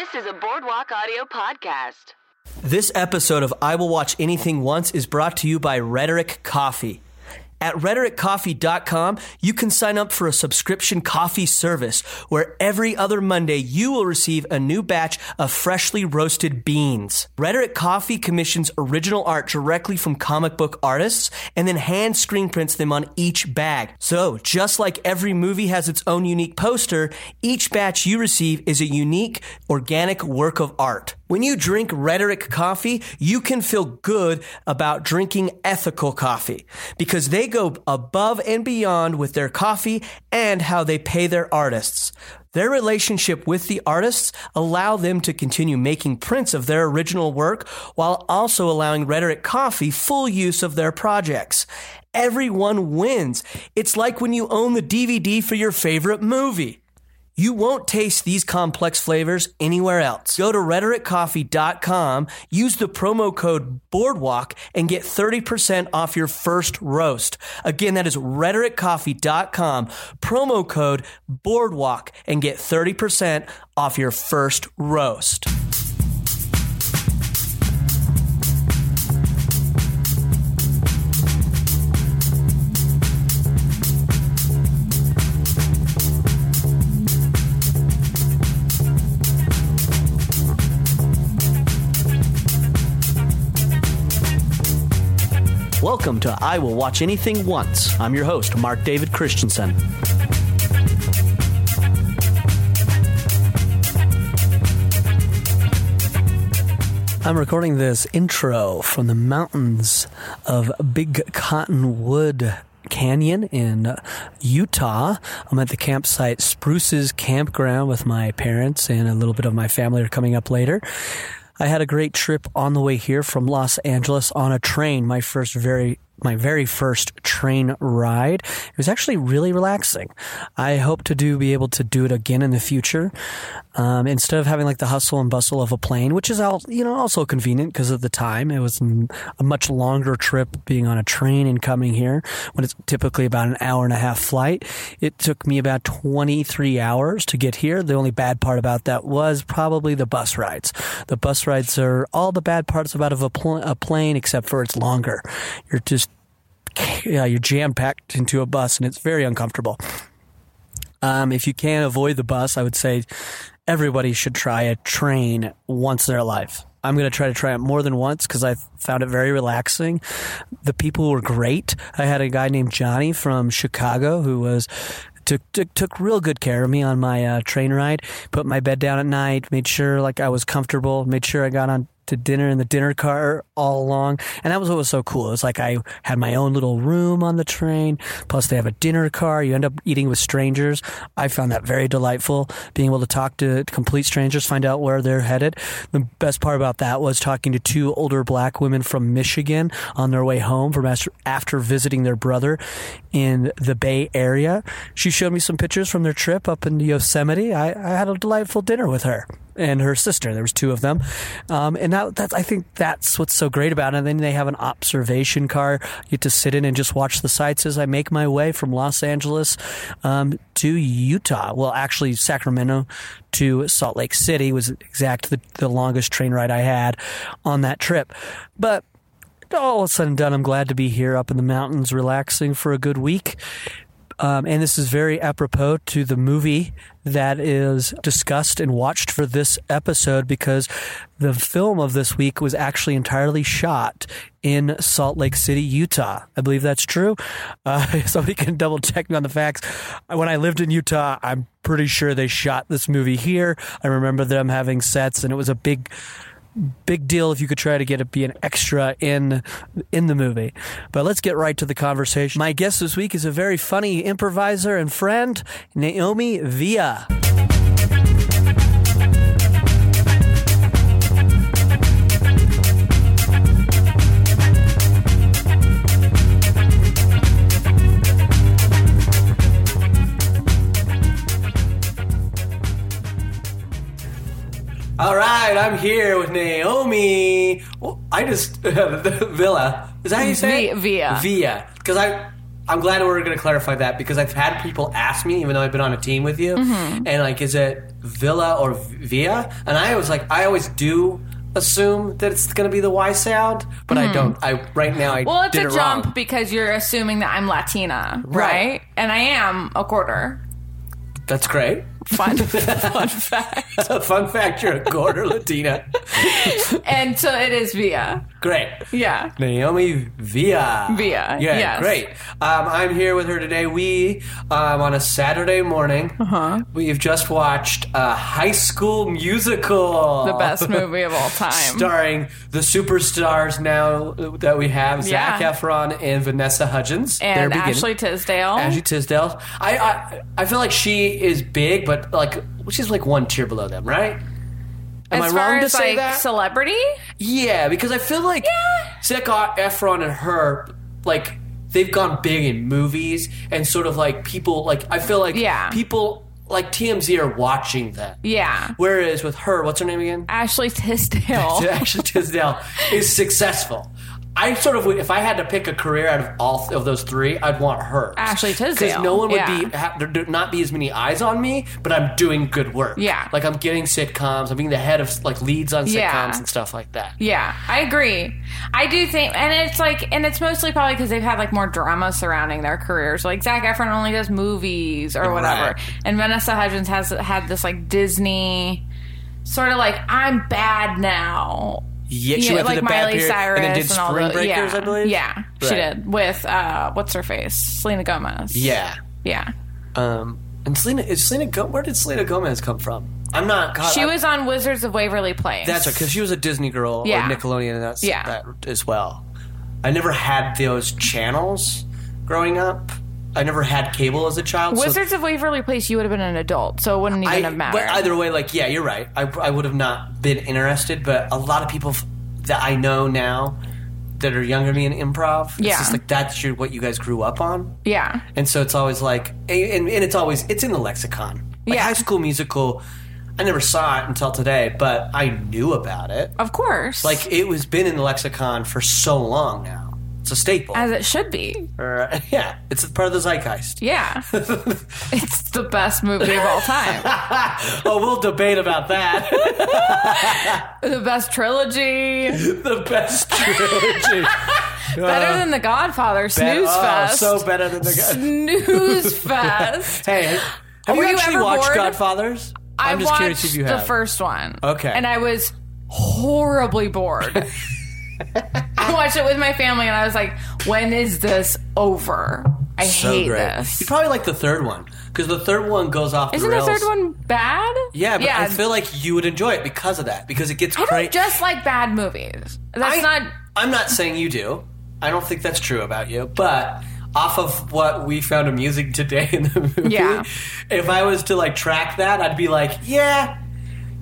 This is a Boardwalk Audio podcast. This episode of I Will Watch Anything Once is brought to you by Rhetoric Coffee. At rhetoriccoffee.com, you can sign up for a subscription coffee service where every other Monday you will receive a new batch of freshly roasted beans. Rhetoric Coffee commissions original art directly from comic book artists and then hand screen prints them on each bag. So, just like every movie has its own unique poster, each batch you receive is a unique, organic work of art. When you drink Rhetoric coffee, you can feel good about drinking ethical coffee because they go above and beyond with their coffee and how they pay their artists. Their relationship with the artists allow them to continue making prints of their original work while also allowing Rhetoric Coffee full use of their projects. Everyone wins. It's like when you own the DVD for your favorite movie. You won't taste these complex flavors anywhere else. Go to rhetoriccoffee.com, use the promo code BOARDWALK, and get 30% off your first roast. Again, that is rhetoriccoffee.com, promo code BOARDWALK, and get 30% off your first roast. Welcome to I Will Watch Anything Once. I'm your host, Mark David Christensen. I'm recording this intro from the mountains of Big Cottonwood Canyon in Utah. I'm at the campsite Spruces Campground with my parents and a little bit of my family are coming up later. I had a great trip on the way here from Los Angeles on a train, my first very my very first train ride. It was actually really relaxing. I hope to do be able to do it again in the future. Um, instead of having like the hustle and bustle of a plane, which is all you know also convenient because of the time. It was a much longer trip being on a train and coming here when it's typically about an hour and a half flight. It took me about 23 hours to get here. The only bad part about that was probably the bus rides. The bus rides are all the bad parts about a, pl- a plane except for it's longer. You're just yeah, you're jam packed into a bus and it's very uncomfortable. Um, if you can't avoid the bus, I would say everybody should try a train once in their life. I'm going to try to try it more than once because I found it very relaxing. The people were great. I had a guy named Johnny from Chicago who was took took, took real good care of me on my uh, train ride. Put my bed down at night, made sure like I was comfortable, made sure I got on to dinner in the dinner car all along. And that was what was so cool. It was like I had my own little room on the train. Plus, they have a dinner car. You end up eating with strangers. I found that very delightful, being able to talk to complete strangers, find out where they're headed. The best part about that was talking to two older black women from Michigan on their way home from after visiting their brother in the Bay Area. She showed me some pictures from their trip up in Yosemite. I, I had a delightful dinner with her and her sister. There was two of them, um, and that, that's I think that's what's so great about it. And then they have an observation car. You get to sit in and just watch the sights as I make my way from Los Angeles um, to Utah. Well, actually, Sacramento to Salt Lake City was exact the, the longest train ride I had on that trip, but all said and done, I'm glad to be here up in the mountains, relaxing for a good week. Um, and this is very apropos to the movie that is discussed and watched for this episode because the film of this week was actually entirely shot in Salt Lake City, Utah. I believe that's true. Uh, somebody can double check me on the facts. When I lived in Utah, I'm pretty sure they shot this movie here. I remember them having sets, and it was a big big deal if you could try to get it be an extra in in the movie. But let's get right to the conversation. My guest this week is a very funny improviser and friend, Naomi Villa. All right, I'm here with Naomi. Well, I just Villa. Is that how you say Via. Via, because I I'm glad we're going to clarify that because I've had people ask me, even though I've been on a team with you, Mm-hmm. and like, is it Villa or Via? And I was like, I always do assume that it's going to be the Y sound, but I don't. I right now I Mm-hmm. Well, it's a it jump wrong. because you're assuming that I'm Latina, Right. right? And I am a quarter. That's great. Fun, fun fact. Fun fact: you're a quarter Latina. And so it is via. Great. Yeah. Naomi Villa. Villa, Yeah, yes. great. Um, I'm here with her today. We, um, on a Saturday morning, Uh-huh. we've just watched a high school musical. The best movie of all time. Starring the superstars now that we have Zac Yeah. Efron and Vanessa Hudgens. And Ashley Tisdale. Ashley Tisdale. I, I I feel like she is big, but like she's like one tier below them, right? Am as I wrong to as say like that? celebrity, Yeah, because I feel like Zac Efron and her, like, they've gone big in movies and sort of like people, like, I feel like Yeah. people like TMZ are watching them. yeah. Whereas with her, what's her name again? Ashley Tisdale. Ashley Tisdale is successful. I sort of, would- if I had to pick a career out of all of those three, I'd want her. Ashley Because no one would yeah. be, ha, there'd not be as many eyes on me, but I'm doing good work. Yeah. Like I'm getting sitcoms, I'm being the head of like leads on sitcoms Yeah. and stuff like that. Yeah, I agree. I do think, and it's like, and it's mostly probably because they've had like more drama surrounding their careers. Like Zac Efron only does movies or whatever, Right. and Vanessa Hudgens has had this like Disney sort of like I'm bad now. Yeah, she Yeah, went like through the bad Miley period Cyrus and then did all Spring the- Breakers, yeah. I believe. Yeah, she did with uh, what's her face, Selena Gomez. Yeah. yeah. Um, and Selena is Selena. Go- where did Selena Gomez come from? I'm not. God, She I- was on Wizards of Waverly Place. That's right, because she was a Disney girl Yeah. or Nickelodeon, and that's Yeah. that as well. I never had those channels growing up. I never had cable as a child. so Wizards of Waverly Place. You would have been an adult, so it wouldn't even I, have mattered. but either way, like, yeah, you're right. I, I would have not been interested, but a lot of people f- that I know now that are younger than me in improv, it's Yeah. just like that's your, what you guys grew up on. yeah. And so it's always like, and, and it's always it's in the lexicon. Like Yeah. High School Musical, I never saw it until today, but I knew about it. Of course. Like it was been in the lexicon for so long now. It's a staple. as it should be. Or, yeah, it's part of the zeitgeist. Yeah. it's the best movie of all time. oh, we'll debate about that. the best trilogy. the best trilogy. Better than The Godfather. Oh, Snooze oh, Fest. so better than the guy. Snooze Fest. Hey, have Were you you actually ever watched bored? Godfathers? I I'm just watched curious if you have. the first one. Okay. And I was horribly bored. I watched it with my family and I was like, when is this over? I so hate great. this. You probably like the third one because the third one goes off. Isn't the the third one bad? Yeah, but yeah. I feel like you would enjoy it because of that. Because it gets I great. don't just like bad movies. That's I, not. I'm not saying you do. I don't think that's true about you. But off of what we found amusing today in the movie, Yeah. if I was to like track that, I'd be like, yeah.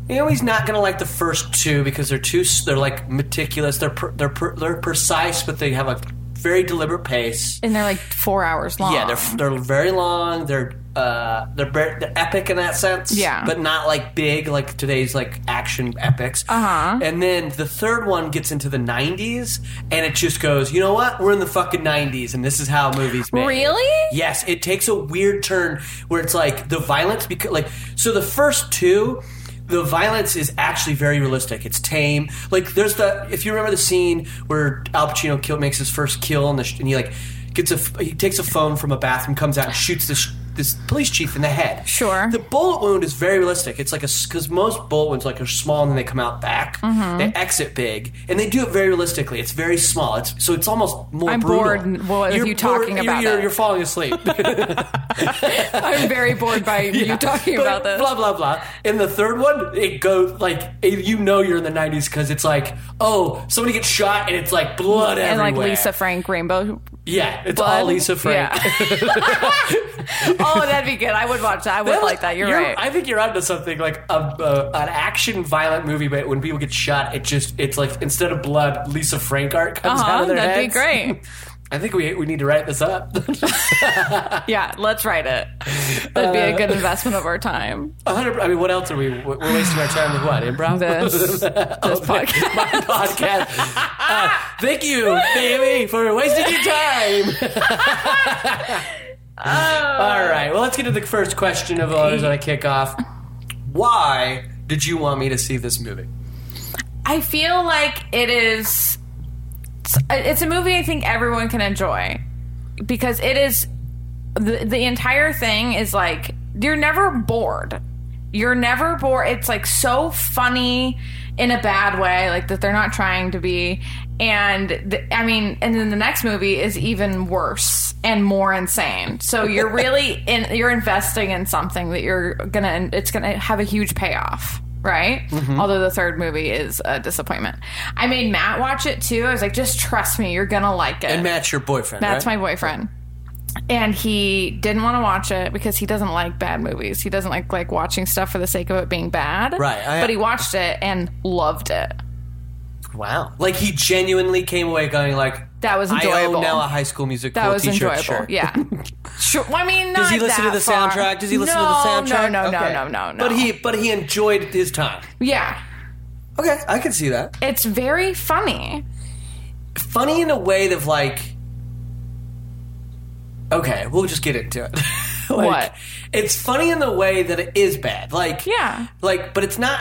You know, he's not gonna like the first two because they're too. They're like meticulous. They're per, they're per, they're precise, but they have a very deliberate pace. And they're like four hours long. Yeah, they're they're very long. They're uh they're they're epic in that sense. Yeah. but not like big like today's like action epics. Uh Uh-huh. And then the third one gets into the '90s, and it just goes, you know what? We're in the fucking '90s, and this is how movies made. Really? Yes, it takes a weird turn where it's like the violence because like so the first two. The violence is actually very realistic. It's tame. Like there's the if you remember the scene where Al Pacino kill, makes his first kill and, the, and he like gets a he takes a phone from a bathroom, comes out and shoots this this police chief in the head. Sure. The bullet wound is very realistic. It's like a because most bullet wounds like are small and then they come out back. Mm-hmm. They exit big and they do it very realistically. It's very small. It's so it's almost more. I'm brutal. bored with you talking you're, about you're, that. You're falling asleep. I'm very bored by you talking But about this. Blah blah blah. In the third one, it goes like you know you're in the '90s because it's like oh somebody gets shot and it's like blood and like. Lisa Frank Rainbow. Yeah, it's Blood. all Lisa Frank. Yeah. oh, that'd be good. I would watch that. I would like that. You're, right. I think you're onto something like a, a, an action violent movie, but when people get shot, it just it's like instead of blood, Lisa Frank art comes Uh-huh, out of their that'd be great. I think we we need to write this up. Yeah, let's write it. That'd be a good investment of our time. I mean, what else are we? We're wasting our time with what? Improv. This, this podcast. My podcast. Uh, thank you, Naomi, for wasting your time. Oh. All right. Well, let's get to the first question of ours that a kick off. Why did you want me to see this movie? I feel like it is. It's a movie I think everyone can enjoy because it is. The, the entire thing is like you're never bored. You're never bored. It's like so funny in a bad way, like that they're not trying to be. And the, I mean, and then the next movie is even worse and more insane. So you're really in. You're investing in something that you're gonna. It's gonna have a huge payoff right? Mm-hmm. Although the third movie is a disappointment. I made Matt watch it too. I was like, just trust me, you're gonna like it. And Matt's your boyfriend. That's right? my boyfriend. And he didn't want to watch it because he doesn't like bad movies. He doesn't like like watching stuff for the sake of it being bad. Right, I- but he watched it and loved it. Wow. Like he genuinely came away going like, That was I enjoyable. own now a High School Musical That was t-shirt enjoyable. shirt. Yeah. sure. Well, I mean, Does he listen to the far. soundtrack? Does he listen no, to the soundtrack? No, no, Okay. no, no, no, no. But he, but he enjoyed his time. yeah, Okay, I can see that. it's very funny. Funny in a way of like. Okay, we'll just get into it. like, What? It's funny in the way that it is bad. Like, Yeah. like, but it's not.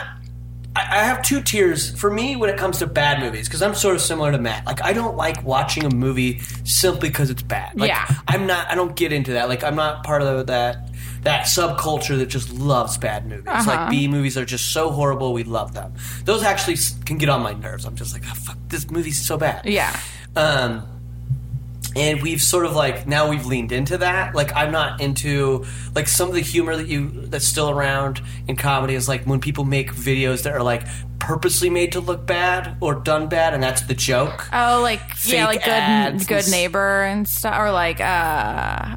I I have two tiers for me when it comes to bad movies because I'm sort of similar to Matt. Like I don't like watching a movie simply because it's bad. Like, Yeah. I'm not. I don't get into that. Like I'm not part of that that subculture that just loves bad movies. Uh-huh. Like B movies are just so horrible. We love them. Those actually can get on my nerves. I'm just like, oh, fuck, this movie's so bad. Yeah. Um, and we've sort of like now we've leaned into that. Like I'm not into like some of the humor that you that's still around in comedy is like when people make videos that are like purposely made to look bad or done bad, and that's the joke. Oh, like yeah, like good and good neighbor and stuff, or like uh,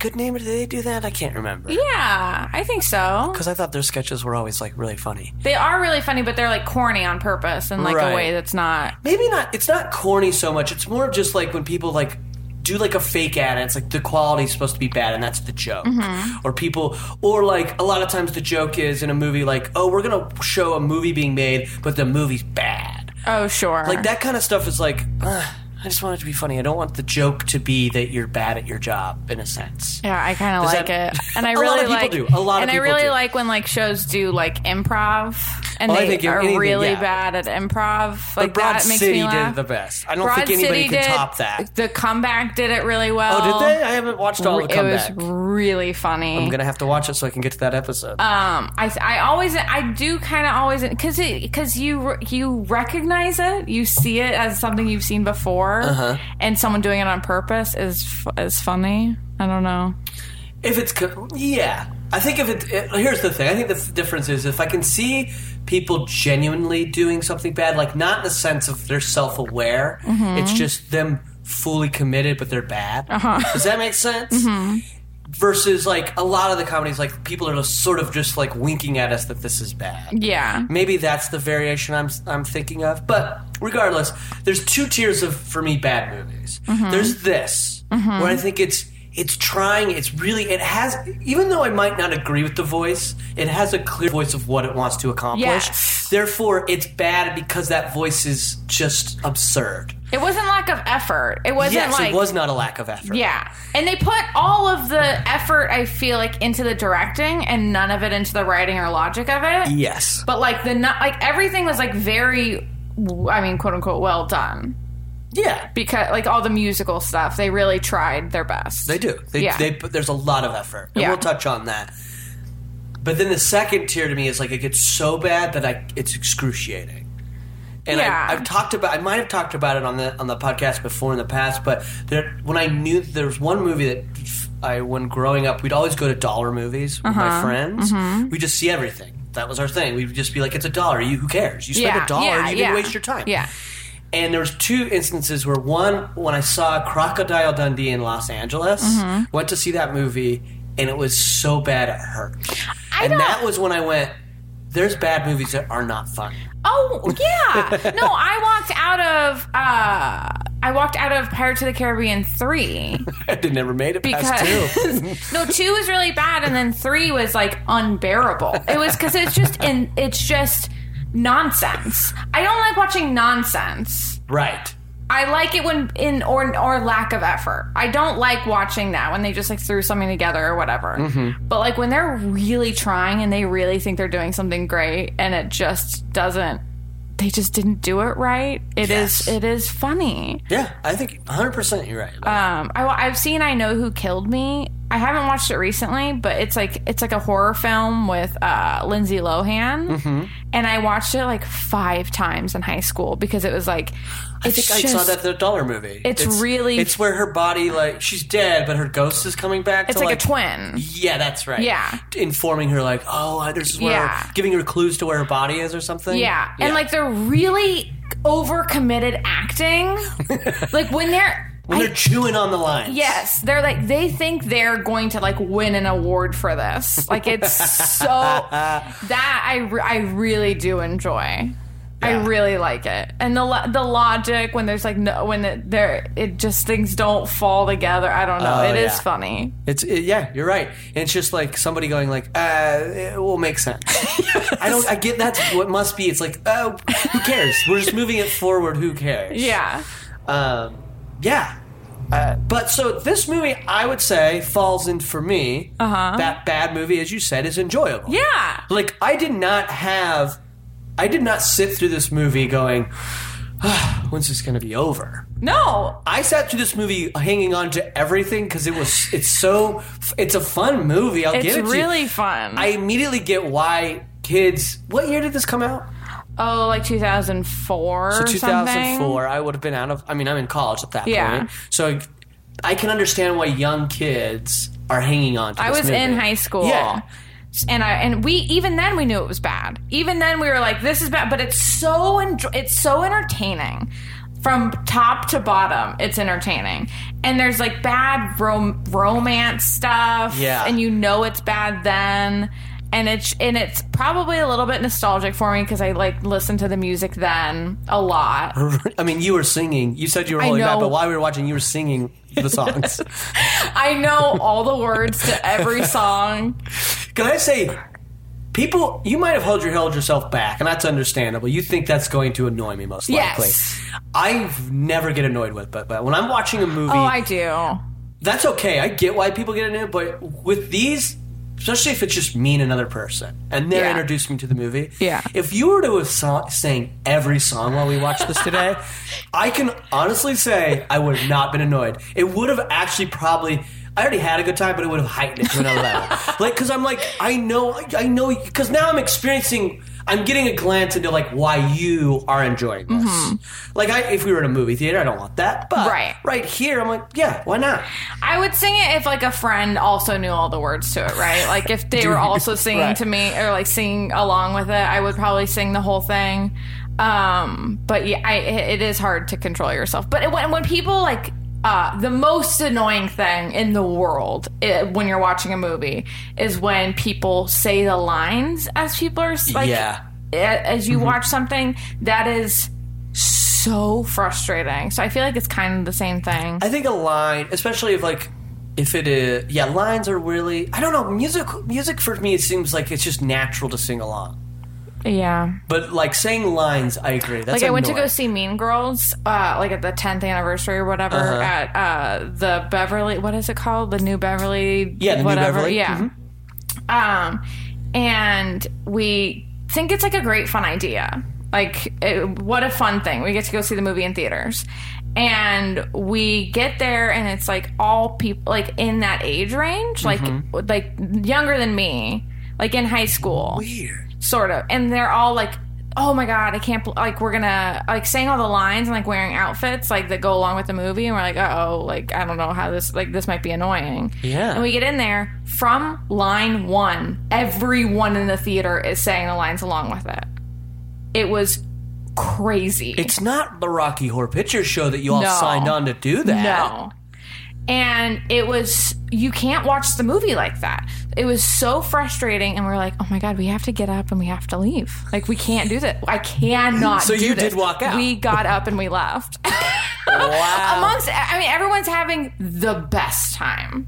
Good neighbor, Did they do that? I can't remember. yeah, I think so. Because I thought their sketches were always like really funny. They are really funny, but they're like corny on purpose in like Right. a way that's not. maybe not it's not corny so much it's more of just like when people like do like a fake ad and it's like the quality's supposed to be bad and that's the joke or people or like a lot of times the joke is in a movie like oh we're gonna show a movie being made but the movie's bad Oh, sure. like that kind of stuff is like uh, i just want it to be funny i don't want the joke to be that you're bad at your job in a sense Yeah, I kind of like that- it, and I A lot really of people like. do. A lot of and people I really do. like when like shows do like improv, and I they think are anything- really yeah. bad at improv. but Like broad that makes city me laugh. did the best i don't Broad think anybody City can did, top that The comeback did it really well. oh did they i haven't watched all the comeback. It was really funny. i'm gonna have to watch it so i can get to that episode Um, I I always I do kind of always because because you you recognize it, you see it as something you've seen before, Uh-huh. and someone doing it on purpose is is funny. I don't know. If it's yeah, I think if it, it here's the thing. I think the difference is if I can see people genuinely doing something bad, like not in the sense of they're self aware. Mm-hmm. It's just them fully committed, but they're bad. Uh-huh. Does that make sense? Mm-hmm. Versus like a lot of the comedies, like people are just sort of just like winking at us that this is bad. Yeah, Maybe that's the variation I'm I'm thinking of. But regardless, there's two tiers of for me bad movies. Mm-hmm. There's this where I think it's it's trying. It's really it has even though I might not agree with the voice, it has a clear voice of what it wants to accomplish. Yes. Therefore, it's bad because that voice is just absurd. it wasn't lack of effort. It wasn't yes, like it was not a lack of effort. Yeah. And they put all of the effort, I feel like, into the directing and none of it into the writing or logic of it. Yes. But like the like everything was like very I mean, quote unquote well done. Yeah. Because like all the musical stuff, they really tried their best. They do. They, Yeah. they put, there's a lot of effort, and Yeah. we'll touch on that. But then the second tier to me is like it gets so bad that I it's excruciating. And Yeah. I, I've talked about I might have talked about it on the on the podcast before in the past, but there when I knew there was one movie that I when growing up we'd always go to dollar movies with Uh-huh. my friends. Mm-hmm. We just see everything. That was our thing. We'd just be like, "It's a dollar. You who cares? You spend Yeah, a dollar. you didn't waste your time." Yeah. And there was two instances where one, when I saw Crocodile Dundee in Los Angeles, Mm-hmm. went to see that movie, and it was so bad it hurt. I and don't- that was when I went. There's bad movies that are not fun. Oh yeah. no, I walked out of uh I walked out of Pirates of the Caribbean three It never made it past two. because no, two was really bad, and then three was like unbearable. It was because it's just in it's just nonsense. I don't like watching nonsense. Right. I like it when in or or lack of effort. I don't like watching that when they just like threw something together or whatever. Mm-hmm. But like when they're really trying and they really think they're doing something great and it just doesn't they just didn't do it right. It is Yes. it is funny. Yeah, I think 100% you're right. Um, I, I've seen I Know Who Killed Me. I haven't watched it recently, but it's like it's like a horror film with uh, Lindsay Lohan, Mm-hmm. and I watched it like five times in high school because it was like I it's think I saw that the dollar movie. It's really- It's where her body, like, she's dead, but her ghost is coming back. It's to, like, a twin. Yeah, that's right. Yeah. Informing her, like, oh, this is where, Yeah. giving her clues to where her body is or something. Yeah. And like they're really overcommitted acting. like when they're when they're chewing on the lines. Yes, they're like they think they're going to like win an award for this. Like it's so that I re- I really do enjoy. I really like it, and the lo- the logic when there's like no when it, there it just things don't fall together. I don't know. Oh, It is yeah. funny. It's it, yeah, you're right. And it's just like somebody going like, uh, it will make sense. I don't. I get that's what must be. It's like, oh, who cares? We're just moving it forward. Who cares? Yeah. Um, yeah. Uh, but so this movie, I would say, falls in for me. Uh-huh. That bad movie, as you said, is enjoyable. Yeah. Like I did not have, I did not sit through this movie going, ah, "When's this going to be over?" No. I sat through this movie hanging on to everything because it was, it's so, it's a fun movie. I'll It's give it to really fun. I immediately get why kids. What year did this come out? Oh, like 2004 So 2004, something. I would have been out of. I mean, I'm in college at that Yeah. point, so I can understand why young kids are hanging on. to I was in high school. Yeah, And I and we even then we knew it was bad. Even then we were like, this is bad, but it's so it's so entertaining. From top to bottom, it's entertaining. And there's like bad rom- romance stuff. Yeah. And you know it's bad then. And it's and it's probably a little bit nostalgic for me because I like listened to the music then a lot. I mean, you were singing. You said you were holding back, but while we were watching, you were singing the songs. I know all the words to every song. Can I say, people, you might have held your held yourself back, and that's understandable. You think that's going to annoy me most likely. Yes. I never get annoyed with, but but when I'm watching a movie, Oh, I do. that's okay. I get why people get annoyed, but with these, especially if it's just me and another person, and they're Yeah. introducing me to the movie. Yeah. If you were to have so- sang every song while we watched this today, I can honestly say I would have not been annoyed. It would have actually probably. I already had a good time, but it would have heightened it to another level. Like, because I'm like, I know, I know, because now I'm experiencing. I'm getting a glance into like why you are enjoying this. Like, I, if we were in a movie theater, I don't want that. But Mm-hmm. Right. right here, I'm like, yeah, why not? I would sing it if like a friend also knew all the words to it, right? Like if they were also singing Right. to me or like singing along with it, I would probably sing the whole thing. Um, but yeah, I, it is hard to control yourself. But when when people like uh, the most annoying thing in the world i when you're watching a movie is when people say the lines as people are like Yeah. as you watch something that is so frustrating. So I feel like it's kind of the same thing. I think a line, especially if like if it is, yeah, lines are really. I don't know. Music, music for me, it seems like it's just natural to sing along. Yeah. But like saying lines, I agree. That's like I went to go see Mean Girls, uh, like at the 10th anniversary or whatever Uh-huh. at uh, the Beverly. What is it called? The New Beverly. Yeah, the New whatever. Beverly. Yeah. Um, and we think it's like a great fun idea. Like, it, what a fun thing! We get to go see the movie in theaters, and we get there, and it's like all people like in that age range, like Mm-hmm. like younger than me, like in high school Weird. Sort of and they're all like oh my god i can't like we're gonna like saying all the lines and like wearing outfits like that go along with the movie and we're like oh like i don't know how this like this might be annoying Yeah. and we get in there from line one everyone in the theater is saying the lines along with it it was crazy It's not the Rocky Horror Picture Show that you all No. signed on to do that. No. And it was, you can't watch the movie like that. It was so frustrating. And we're like, oh my God, we have to get up and we have to leave. Like, we can't do that. I cannot So you this. did walk out. We got up and we left. Wow. Amongst, I mean, everyone's having the best time.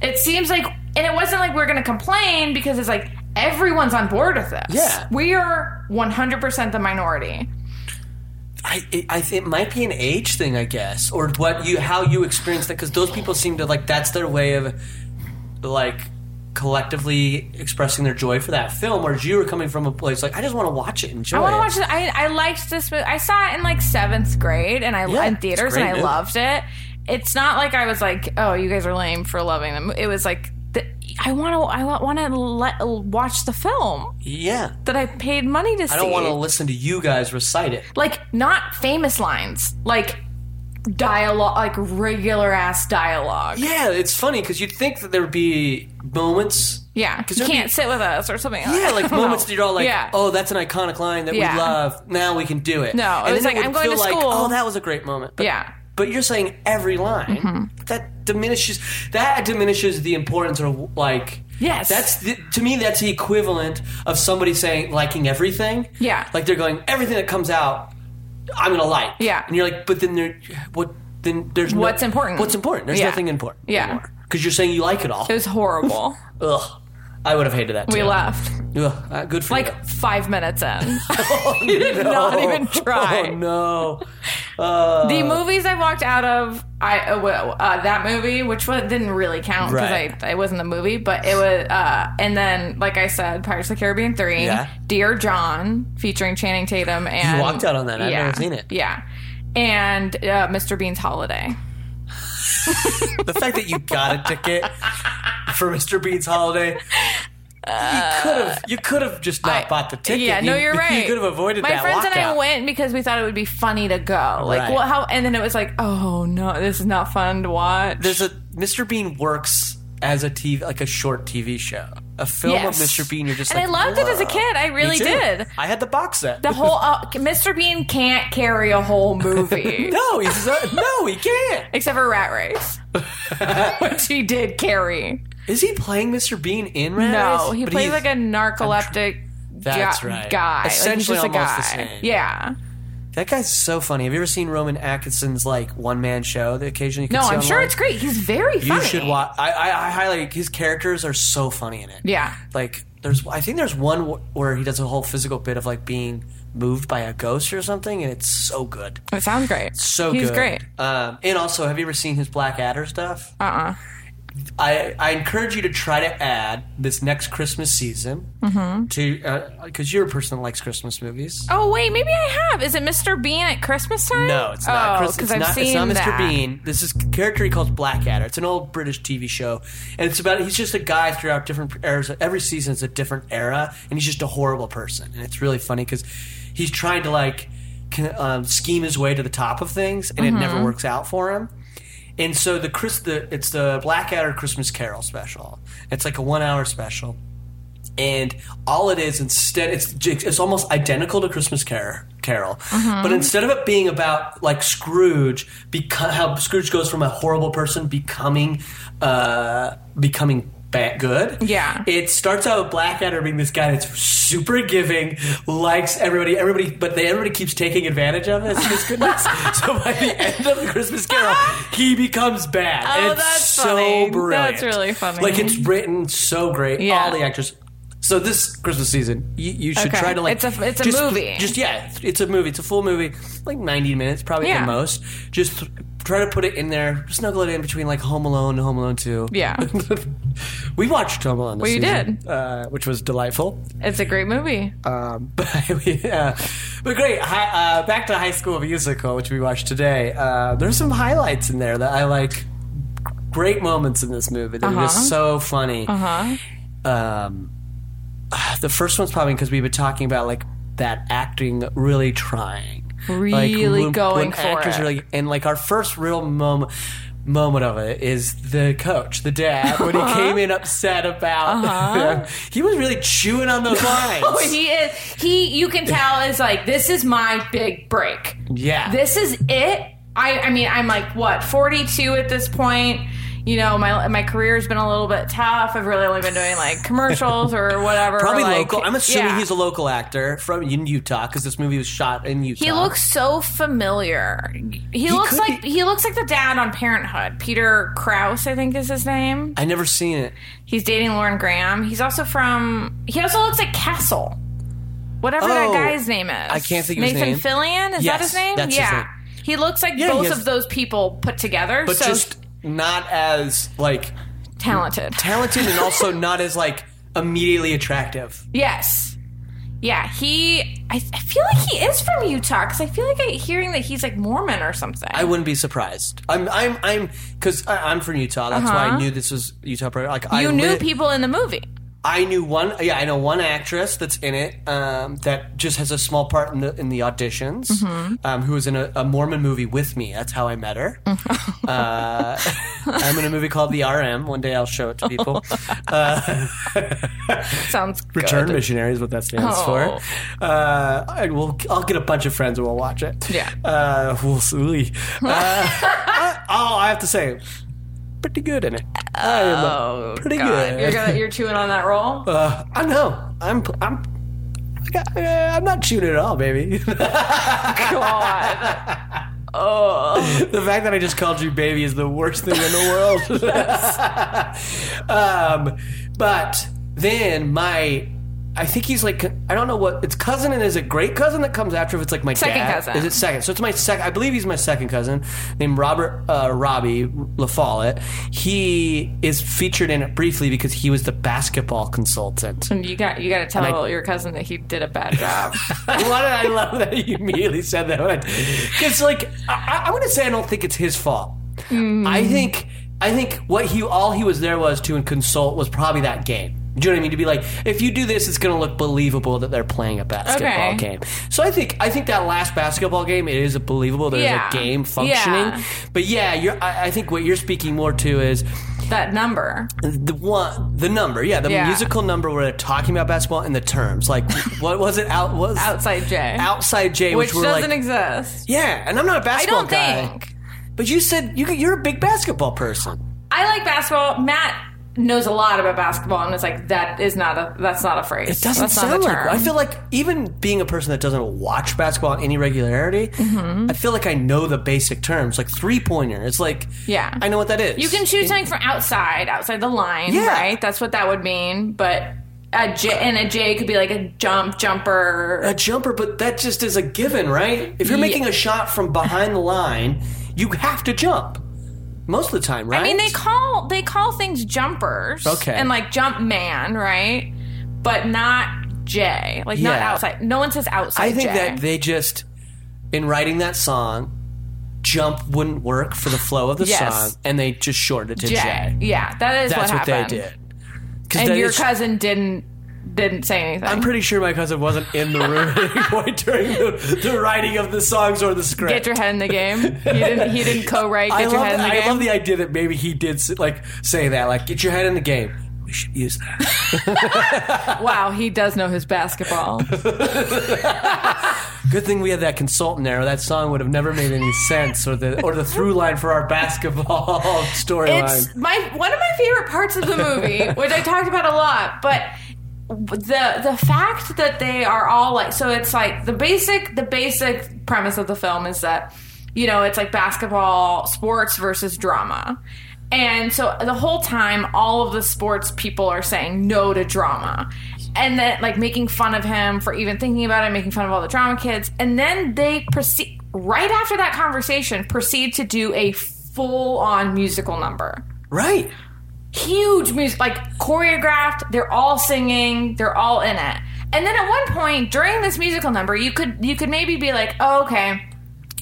It seems like, and it wasn't like we're going to complain because it's like everyone's on board with this. Yeah. we are 100% the minority. I, it, I think it might be an age thing, I guess, or what you how you experience that because those people seem to like that's their way of like collectively expressing their joy for that film, whereas you were coming from a place like I just want to watch it, and enjoy I want to watch it. I, I liked this movie. I saw it in like seventh grade, and I Yeah, in theaters, and I movie. loved it. It's not like I was like, "Oh, you guys are lame for loving them." It was like, I want to, I want to let watch the film Yeah, that I paid money to see. I don't want to listen to you guys recite it. like not famous lines, like dialogue, like regular ass dialogue. Yeah, it's funny because you'd think that there would be moments. Yeah, because you there'd be- can't sit with us or something. Yeah, like moments that you're all like, Yeah. "Oh, that's an iconic line that Yeah. we love. Now we can do it." No, it and was then like, would "I'm going feel to like, school." Oh, that was a great moment. But, Yeah. Mm-hmm. but you're saying every line that diminishes that diminishes the importance of like. Yes. that's the, to me that's the equivalent of somebody saying liking everything. Yeah. like they're going everything that comes out, I'm gonna like. Yeah. and you're like, but then there, what? Then there's no- What's important? What's important? There's Yeah. nothing important. Yeah. because you're saying you like it all. It was horrible. Ugh, I would have hated that. we left Ugh, uh, good for you. like five minutes in. you did not even try. Oh no! The movies I walked out of, I uh, uh, that movie, which was, didn't really count because Right. I it wasn't a movie, but it was. Uh, and then, like I said, Pirates of the Caribbean three, Yeah. Dear John, featuring Channing Tatum, and walked out on that. I've yeah, never seen it. Yeah, and uh, Mr. Bean's Holiday. The fact that you got a ticket for Mr. Bean's holiday, you could have you could have just not I- bought the ticket. Yeah, no, You- you're right. You could have avoided My that friends and I went because we thought it would be funny to go. Like, Right. well, how? And then it was like, oh no, this is not fun to watch. There's a Mr. Bean works as a TV like a short TV show, a film Yes. of Mr. Bean. You're just and like, I loved it as a kid. I really did. I had the box set. The whole uh, Mr. Bean can't carry a whole movie. no, he's uh, no, he can't. Except for Rat Race, which he did carry. Is he playing Mr. Bean in Rat No, Race? he But plays he's- like a narcoleptic That's gu- right. guy. Like, he's Essentially just a almost the guy. same. Yeah. That guy's so funny. Have you ever seen Rowan Atkinson's like one man show? The occasionally you can No, see I'm sure online? it's great. He's very You should watch. I, I, I highlight his characters are so funny in it. Yeah. like there's. I think there's one wh- where he does a whole physical bit of like being moved by a ghost or something, and it's so good. It sounds great. So He's good. great. Um, and also, have you ever seen his Blackadder stuff? Uh uh I, I encourage you to try to add this next Christmas season Mm-hmm. to because you're a person that likes Christmas movies. Oh wait, maybe I have. Is it Mr. Bean at Christmas time? No, it's not. Oh, because it's I've not, seen it's not Mr. that. Bean. This is a character he calls Blackadder. It's an old British TV show, and it's about he's just a guy throughout different eras. Every season is a different era, and he's just a horrible person. And it's really funny because he's trying to like can, um, scheme his way to the top of things, and it Mm-hmm. never works out for him. And so the Chris, the it's the Blackadder Christmas Carol special. It's like a one hour special and all it is instead it's it's almost identical to Christmas Car- Carol, Mm-hmm. but instead of it being about like Scrooge, because how Scrooge goes from a horrible person becoming uh, becoming bad good. Yeah. it starts out with Blackadder being this guy that's super giving, likes everybody, everybody, but they, everybody keeps taking advantage of his, his goodness. so by the end of the Christmas Carol, he becomes bad. Oh, it's that's so funny. brilliant. That's really funny. Like it's written so great. Yeah. All the actors. So this Christmas season, you, you should Okay. try to like. It's a- it's a just- movie. Just yeah, it's a movie. It's a full movie, like ninety minutes, probably Yeah. the most. Just try to put it in there, snuggle it in between like Home Alone and Home Alone Two. Yeah. we watched Home Alone. This We season, did. uh, which was delightful. It's a great movie. Um, but yeah, but great. Hi, uh, back to High School Musical, which we watched today. Uh, there's some highlights in there that I like. Great moments in this movie. They're Uh-huh. just so funny. Uh huh. Um, the first one's probably because we've been talking about like that acting really trying, Really going for actors it. Are, like, and like our first real moment. Moment of it is the coach, the dad, when Uh-huh. he came in upset about. he was really chewing on those lines. Oh, he is. He. You can tell is like this is my big break. yeah, This is it. I. I mean, I'm like what 42 at this point. You know, my my career's been a little bit tough. I've really only been doing like commercials or whatever. Probably like- local. I'm assuming yeah. he's a local actor from in Utah because this movie was shot in Utah. He looks so familiar. He, looks like be- he looks like the dad on Parenthood. Peter Krause, I think is his name. I never seen it. He's dating Lauren Graham. He's also from. He also looks like Castle. Whatever that Oh, guy's name is. I can't think of his Nathan name. Fillion? Is that his name? that's his yeah. name. He looks like Yeah, both has- of those people put together. But so just not as like talented. talented and also not as like immediately attractive. yes. Yeah, he. I, I feel like he is from Utah because I feel like I hearing that he's like Mormon or something. I wouldn't be surprised. I'm I'm I'm because I'm from Utah. That's why I Uh-huh. knew this was Utah. pro- Like I you knew people in the movie. I knew one. Yeah, I know one actress that's in it um, that just has a small part in the in the auditions. Mm-hmm. Um, who was in a, a Mormon movie with me. That's how I met her. uh, I'm in a movie called The RM. One day I'll show it to people. Sounds good. Return Missionary is what that stands Oh. for. Uh, I will. I'll get a bunch of friends and we'll watch it. Yeah. Uh, we'll see. Uh, oh, I have to say, pretty good in it. I am Oh, pretty God. good. You're, gonna, you're chewing on that roll. Uh, I know. I'm. I'm. I got- I'm not chewing at all, baby. God. Oh. the fact that I just called you baby is the worst thing in the world. um, but then my, I think he's like, I don't know what it's cousin and is it great cousin that comes after if it's like my Second dad? cousin. Is it second? So it's my second. I believe he's my second cousin named Robert uh, Robbie LaFollette. He is featured in it briefly because he was the basketball consultant. and You got you got to tell I- your cousin that he did a bad job. Why did I love that you immediately said that? Because like I, going to say I don't think it's his fault. Hmm. I think I think what he all he was there was to consult was probably that game. Do you know what I mean? To be like, if you do this, it's going to look believable that they're playing a basketball Okay. game. So I think I think that last basketball game it is believable. There's Yeah. a game functioning. Yeah. But yeah, you're, I, I think what you're speaking more to is that number. the one the number. Yeah, the Yeah. musical number where they're talking about basketball and the terms. Like what was it? Out was Outside J. outside J, which, which doesn't like, exist. yeah, and I'm not a basketball I don't guy. think. But you said you, you're a big basketball person. I like basketball. Matt knows a lot about basketball and it's like that is not a that's not a phrase. It doesn't that's sound like. I feel like even being a person that doesn't watch basketball in any regularity, I feel like I know the basic terms, like three pointer. It's like Mm-hmm. Yeah. I know what that is. You can shoot something from outside, outside the line, Yeah. right? That's what that would mean. But a J and a J could be like a jump, jumper. a jumper, but that just is a given, right? If you're Yeah. making a shot from behind the line, you have to jump most of the time, right? I mean, they call they call things jumpers, Okay. and like jump man, right? But not J, like not outside. No one says outside. I think J. that they just, in writing that song, jump wouldn't work for the flow of the Yes. song, and they just shortened it to J. J. Yeah, that is That's what what, happened. they did. And your cousin didn't didn't say anything. I'm pretty sure my cousin wasn't in the room at any point during the, the writing of the songs or the script. Get your head in the game. He didn't. He didn't co-write. Get I your love, head in the I game. love the idea that maybe he did like say that, like get your head in the game. We should use that. wow, he does know his basketball. Good thing we had that consultant there. That song would have never made any sense, or the or the through line for our basketball storyline. It's my one of my favorite parts of the movie, which I talked about a lot, but the the fact that they are all like so it's like the basic the basic premise of the film is that you know it's like basketball sports versus drama. And so the whole time all of the sports people are saying no to drama. And then like making fun of him for even thinking about it making fun of all the drama kids. And then they proceed right after that conversation proceed to do a full on musical number. Right. Huge music, like choreographed. They're all singing. They're all in it. And then at one point during this musical number, you could you could maybe be like, oh, okay,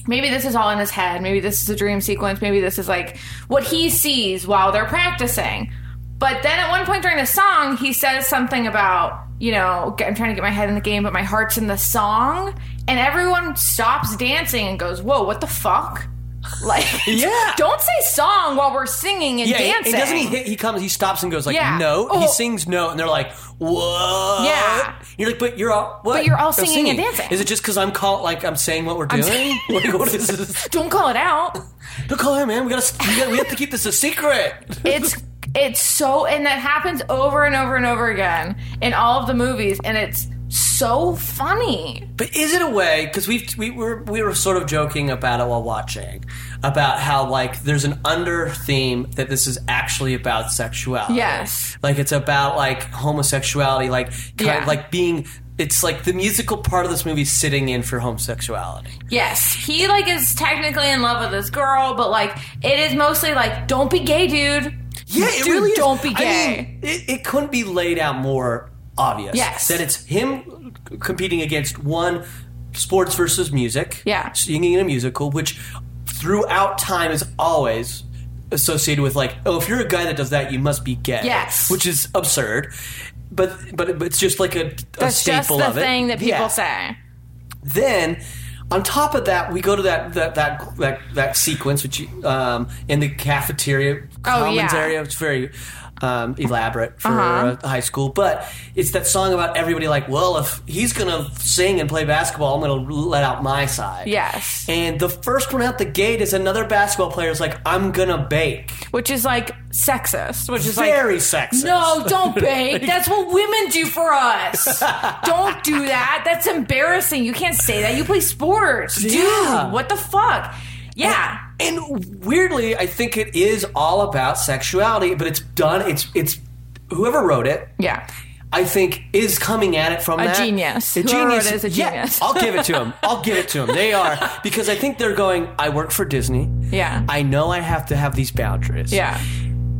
maybe this is all in his head. Maybe this is a dream sequence. Maybe this is like what he sees while they're practicing. But then at one point during the song, he says something about, you know, I'm trying to get my head in the game, but my heart's in the song. And everyone stops dancing and goes, whoa, what the fuck? Like, Yeah. don't say song while we're singing and Yeah, dancing. and doesn't he hit? He comes, he stops and goes like, Yeah. "No." He Oh. sings "No," and they're like, "What?" Yeah. You're like, "But you're all what?" But you're all I'm singing and dancing. Is it just because I'm call like I'm saying what we're doing? saying- like, what is this? Don't call it out. Don't call him, man. We gotta, we gotta, we have to keep this a secret. It's it's so and that happens over and over and over again in all of the movies, and it's so funny. But is it a way? Because we we were we were sort of joking about it while watching, about how like there's an under theme that this is actually about sexuality. Yes. like it's about like homosexuality, like kind Yeah. of like being. It's like the musical part of this movie sitting in for homosexuality. Yes, he like is technically in love with this girl, but like it is mostly like, don't be gay, dude. Yeah, it Dude, really don't be I gay. mean, it, it couldn't be laid out more obvious. Yes. that it's him competing against one sports versus music. Yeah. singing in a musical, which throughout time is always associated with like, oh, if you're a guy that does that, you must be gay. Yes. which is absurd. But but it's just like a, a That's just the of it. thing that people Yeah. say. Then, on top of that, we go to that that that that, that sequence, which um, in the cafeteria commons yeah. area. It's very um, elaborate for Uh-huh. uh, high school, but it's that song about everybody like, well, if he's gonna sing and play basketball, I'm gonna let out my side. Yes. And the first one out the gate is another basketball player is like, I'm gonna bake. Which is like sexist. Which is Very like sexist. No, don't bake. That's what women do for us. don't do that. That's embarrassing. You can't say that. You play sports. Dude, what the fuck? Yeah. And weirdly, I think it is all about sexuality, but it's done. It's it's whoever wrote it. Yeah. I think is coming at it from A that. genius. A Whoever genius. it is, a Yeah, genius. I'll give it to him. I'll give it to him. They are because I think they're going. I work for Disney. Yeah. I know I have to have these boundaries. Yeah.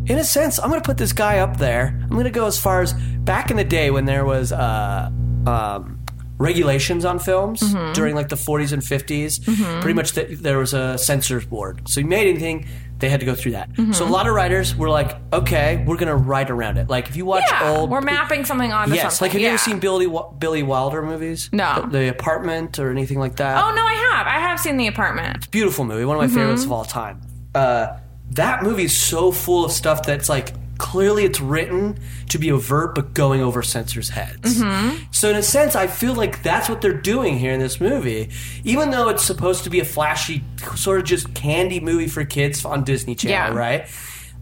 In a sense, I'm going to put this guy up there. I'm going to go as far as back in the day when there was uh, um, regulations on films Mm-hmm. during like the 40s and 50s. Pretty much, th- there was a censors board. So you made anything, they had to go through that. Mm-hmm. So a lot of writers were like, okay, we're going to write around it. Like if you watch Yeah. old, We're mapping something onto Yes, something. like have you ever seen Billy Billy Wilder movies? No. the, The Apartment or anything like that. Oh no, I have. I have seen the apartment. beautiful movie, one of my Mm-hmm. favorites of all time. Uh, that movie is so full of stuff that's like clearly it's written to be overt, but going over censors' heads. Mm-hmm. So in a sense, I feel like that's what they're doing here in this movie, even though it's supposed to be a flashy, sort of just candy movie for kids on Disney Channel, Yeah. right?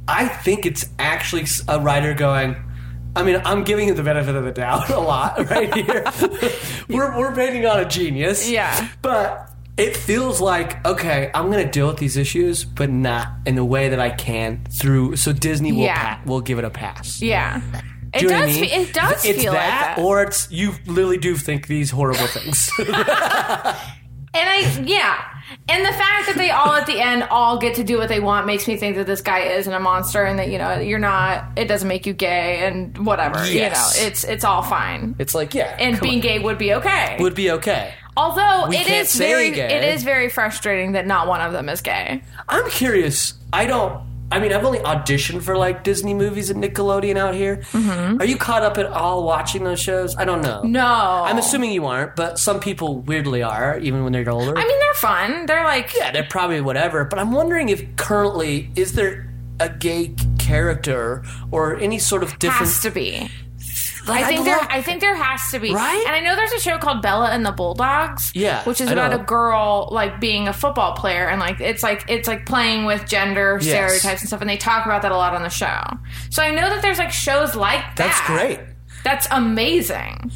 I think it's actually a writer going. I mean, I'm giving you the benefit of the doubt a lot right here. we're, we're painting on a genius. Yeah. But it feels like, okay, I'm going to deal with these issues, but not in the way that I can through. So Disney will, Yeah. pa- will give it a pass. Yeah. It Do know does. I mean? fe- It does It's feel that, like that. or it's you literally do think these horrible things. And I, yeah. And the fact that they all at the end all get to do what they want makes me think that this guy isn't a monster and that, you know, you're not, it doesn't make you gay and whatever. Yes. You know, it's, it's all fine. it's like, yeah, And being on. gay would be okay. would be okay. Although We it is very, gay. it is very frustrating that not one of them is gay. I'm curious. I don't. I mean, I've only auditioned for like Disney movies and Nickelodeon out here. Mm-hmm. Are you caught up at all watching those shows? I don't know. No. I'm assuming you aren't, but some people weirdly are, even when they're older. I mean, they're fun. They're like, yeah, they're probably whatever. But I'm wondering if currently is there a gay character or any sort of different? has to be. Like, I think I'd there, love- I think there has to be, Right? And I know there's a show called Bella and the Bulldogs, Yeah, which is I about know. a girl like being a football player, and like it's like it's like playing with gender Yes. stereotypes and stuff, and they talk about that a lot on the show. So I know that there's like shows like that. That's great. That's amazing.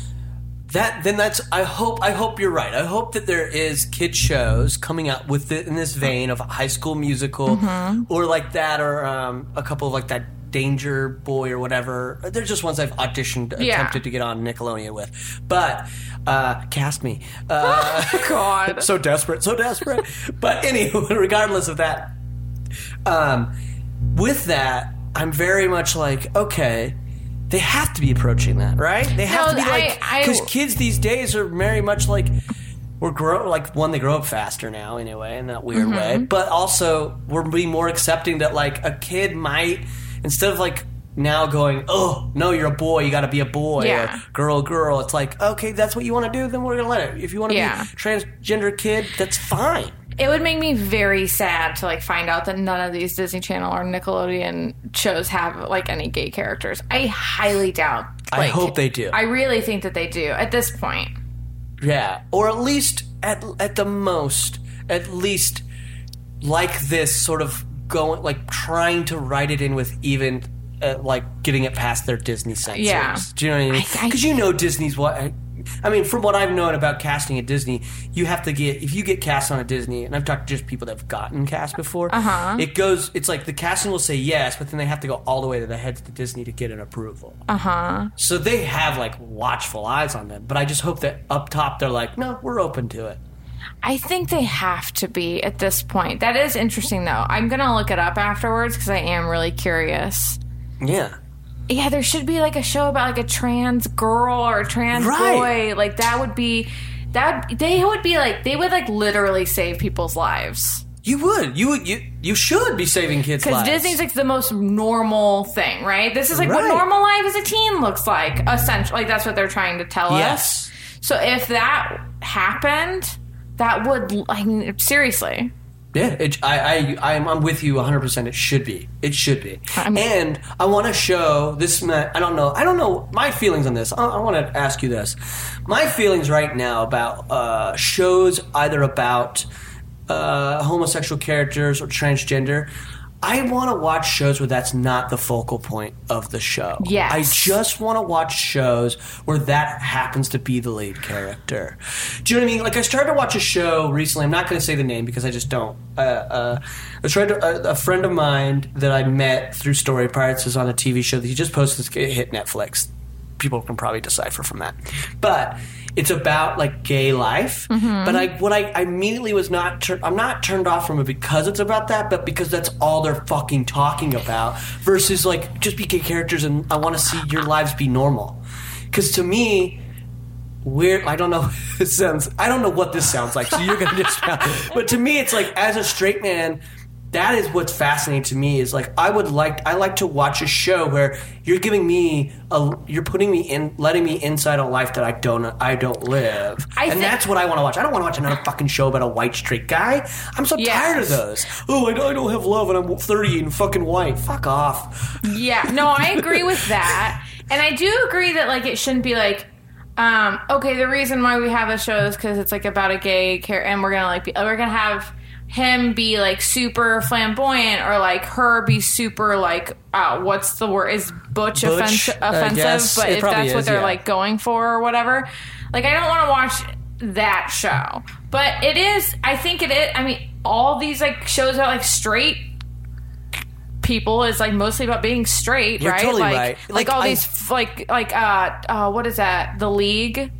That then that's I hope I hope you're right. I hope that there is kid shows coming out with the, in this vein of High School Musical Mm-hmm. or like that or um, a couple of like that Danger Boy or whatever. They're just ones I've auditioned Yeah. attempted to get on Nickelodeon with. But uh, cast me. Uh, God. so desperate, so desperate. but anyway, regardless of that, um, with that, I'm very much like, okay, they have to be approaching that, right? They have No, to be like, because kids these days are very much like, we're grow like one they grow up faster now anyway in that weird Mm-hmm. way, but also we're being more accepting that like a kid might instead of like now going, oh no, you're a boy, you got to be a boy, Yeah. or girl, girl. It's like okay, that's what you want to do, then we're gonna let it. If you want to Yeah. be transgender kid, that's fine. It would make me very sad to like find out that none of these Disney Channel or Nickelodeon shows have like any gay characters. I highly doubt. I hope they do. I really think that they do at this point. Yeah, or at least at at the most, at least like this sort of going like trying to write it in with even uh, like getting it past their Disney censors. Yeah. Do you know what I mean? Because you know Disney's what. I, I mean, from what I've known about casting at Disney, you have to get if you get cast on a Disney, and I've talked to just people that have gotten cast before. Uh-huh. It goes. It's like the casting will say yes, but then they have to go all the way to the heads of Disney to get an approval. Uh huh. So they have like watchful eyes on them. But I just hope that up top they're like, no, we're open to it. I think they have to be at this point. That is interesting though. I'm gonna look it up afterwards because I am really curious. Yeah. Yeah, there should be like a show about like a trans girl or a trans Right. boy. Like that would be that they would be like they would like literally save people's lives. You would. You would. You you should be saving kids' Because. Disney's like the most normal thing, right? This is like Right. what normal life as a teen looks like. Essentially, like that's what they're trying to tell us. Yes. So if that happened, that would like seriously. Yeah. It, I I I'm, I'm with you 100. percent It should be. It should be. I'm- and I want to show this. I don't know. I don't know my feelings on this. I, I want to ask you this. My feelings right now about uh, shows either about uh, homosexual characters or transgender. I want to watch shows where that's not the focal point of the show. Yes. I just want to watch shows where that happens to be the lead character. Do you know what I mean? Like I started to watch a show recently. I'm not going to say the name because I just don't. Uh, uh, I tried to, a, a friend of mine that I met through Story Pirates is on a TV show that he just posted. It hit Netflix. People can probably decipher from that, but it's about like gay life. Mm-hmm. But I, what I, I immediately was not. Tur- I'm not turned off from it because it's about that, but because that's all they're fucking talking about. Versus like just be gay characters, and I want to see your lives be normal. Because to me, weird. I don't know. It sounds. I don't know what this sounds like. So you're gonna just. but to me, it's like as a straight man, that is what's fascinating to me. Is like I would like. I like to watch a show where you're giving me a. You're putting me in, letting me inside a life that I don't. I don't live. I and that's what I want to watch. I don't want to watch another fucking show about a white straight guy. I'm so Yes. tired of those. Oh, I don't, I don't have love, and I'm 30 and fucking white. Fuck off. Yeah, no, I agree with that. And I do agree that like it shouldn't be like um okay, the reason why we have a show is cuz it's like about a gay character and we're to like be, we're going to have him be like super flamboyant or like her be super like uh what's the word is butch, Butch, offensive, offensive but It if that's what is, they're yeah. like going for or whatever. Like I don't want to watch that show. But it is I think it is I mean all these like shows about like straight people is like mostly about being straight, You're right? totally like, right. Like, Like, all I- these like like uh uh what is that? The League.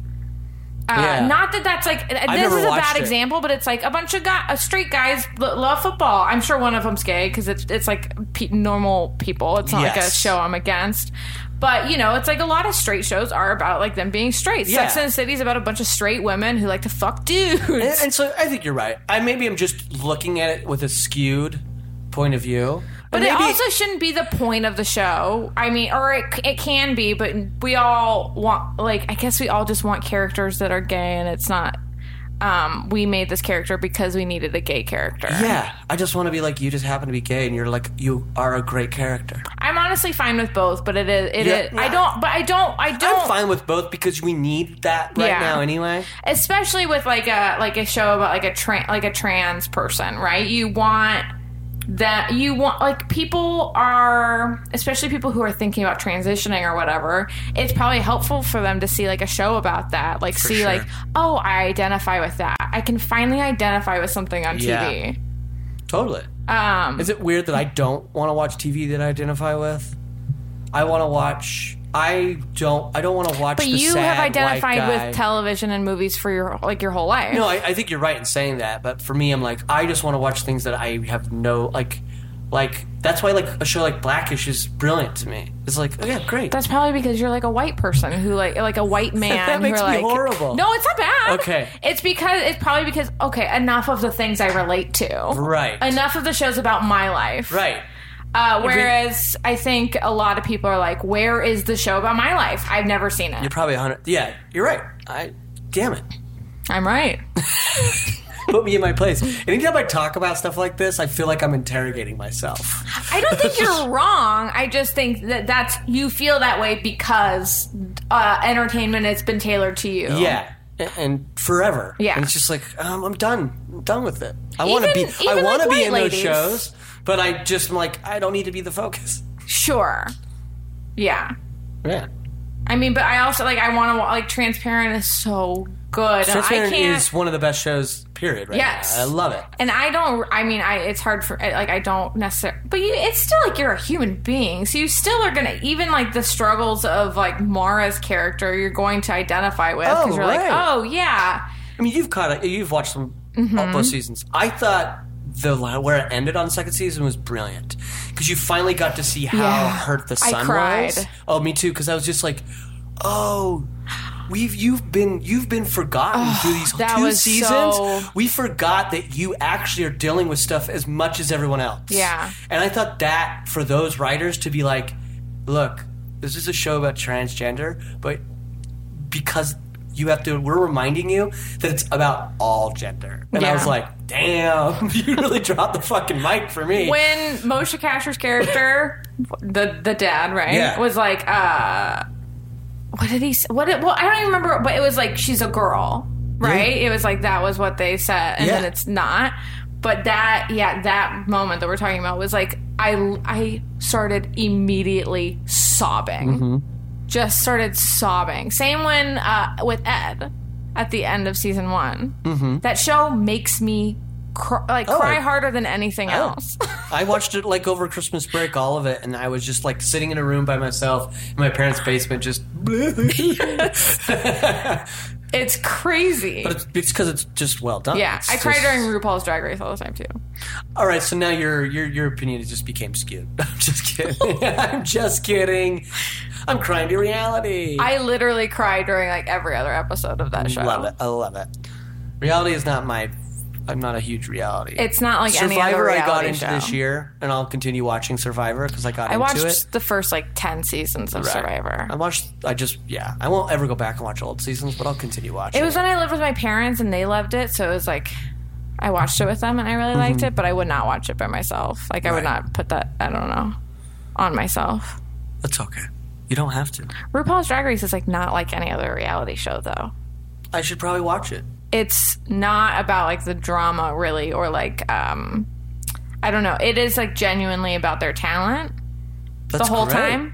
Uh, Yeah. Not that that's like this is a bad it. example, but it's like a bunch of guy, uh, straight guys lo- love football. I'm sure one of them's gay because it's it's like pe- normal people. It's not like a show I'm against. But you know, it's like a lot of straight shows are about like them being straight. Sex and the City is about a bunch of straight women who like to fuck dudes. And, and so I think you're right. I maybe I'm just looking at it with a skewed point of view. But And it also shouldn't be the point of the show. I mean, or it, it can be, but we all want, like, I guess we all just want characters that are gay, and it's not, um, we made this character because we needed a gay character. Yeah, I just want to be like you. Just happen to be gay, and you're like you are a great character. I'm honestly fine with both, but it is, it Yeah, is, I don't, but I don't, I don't, I'm fine with both because we need that right Yeah. now anyway. especially with like a like a show about like a trans like a trans person, right? You want that you want like people are especially people who are thinking about transitioning or whatever it's probably helpful for them to see like a show about that like see sure. like oh i identify with that i can finally identify with something on tv Totally. um Is it weird that I don't want to watch TV that I identify with? I want to watch. I don't. I don't want to watch. but you have identified with television and movies for your like your whole life No, I, I think you're right in saying that. But for me, I'm like, I just want to watch things that I have no like. Like that's why like a show like Blackish is brilliant to me. It's like, oh yeah, great. That's probably because you're like a white person who like like a white man. That makes who me like, horrible. No, it's not bad. Okay. It's because it's probably because okay, enough of the things I relate to. Right. Enough of the shows about my life. right. Uh, whereas I think a lot of people are like, "Where is the show about my life? I've never seen it." You're probably a hundred. Yeah, you're right. I. Damn it. I'm right. put me in my place. Anytime I talk about stuff like this, I feel like I'm interrogating myself. I don't think you're wrong. I just think that that's you feel that way because uh, entertainment has been tailored to you. Yeah. And forever. Yeah. And it's just like um, I'm done. I'm done with it. I want to be. I want to be in ladies. those shows, but I just am like I don't need to be the focus. Sure. Yeah. Yeah. I mean, but I also like I want to like Transparent is so good. Transparent is one of the best shows. Period. Right Yes. now. I love it. and I don't. I mean, I it's hard for like I don't necessarily. But you, it's still like you're a human being, so you still are gonna even like the struggles of like Maura's character. You're going to identify with because Oh, you're like, oh yeah, I mean, you've caught it. You've watched them Mm-hmm. both seasons. I thought the where it ended on the second season was brilliant because you finally got to see how Yeah. hurt the I son cried. was. Oh, me too. Because I was just like, oh. We've you've been you've been forgotten through these two seasons. so- We forgot that you actually are dealing with stuff as much as everyone else. Yeah. and I thought that for those writers to be like, look, this is a show about transgender, but because you have to we're reminding you that it's about all gender and i was like damn you really dropped the fucking mic for me when Moshe Kasher's character, the the dad, right, Yeah. was like, uh, what did he? Say? What? It, well, I don't even remember, but it was like she's a girl, right? It was like that was what they said, and then it's not. But that, yeah, that moment that we're talking about was like I I started immediately sobbing, Mm-hmm. Just started sobbing. Same when uh, with Ed at the end of season one. Mm-hmm. That show makes me. Cry, like Oh, cry harder than anything Oh. else. i watched it like over christmas break all of it and i was just like sitting in a room by myself in my parents basement just It's crazy. but it's because it's just well done yeah, It's I cry just- during RuPaul's Drag Race all the time too. all right so now your your your opinion just became skewed i'm just kidding i'm just kidding i'm crying to reality I literally cry during like every other episode of that show. Love it. I love it. Reality is not my. I'm not a huge reality. It's not like any other Survivor. I got into show. this year, and I'll continue watching Survivor because I got I into watched it. the first like ten seasons of Right. Survivor. I watched. I just yeah. I won't ever go back and watch old seasons, but I'll continue watching. It was when I lived with my parents and they loved it, so it was like I watched it with them and I really liked it, but I would not watch it by myself. Like I would Mm-hmm. Right. not put that I don't know on myself. That's okay. You don't have to. RuPaul's Drag Race is like not like any other reality show though. I should probably watch it. it's not about like the drama really or like um I don't know. It is like genuinely about their talent That's the whole great. time.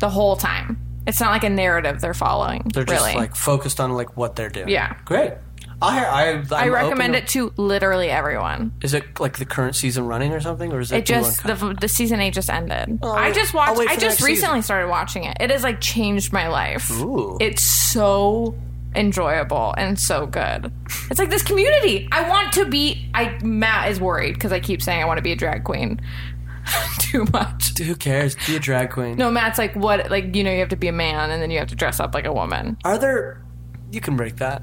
The whole time. It's not like a narrative they're following. They're just really. like focused on like what they're doing. Yeah. Great. I I I'm recommend it to literally everyone. Is it like the current season running or something, or is it, It just the, the season eight just ended. Oh, I just watched. I just recently season. started watching it. It has like changed my life. Ooh. It's so enjoyable and so good. It's like this community. I want to be. I Matt is worried because I keep saying I want to be a drag queen too much. Who cares? Be a drag queen. No, Matt's like what? Like you know, you have to be a man and then you have to dress up like a woman. Are there? You can break that.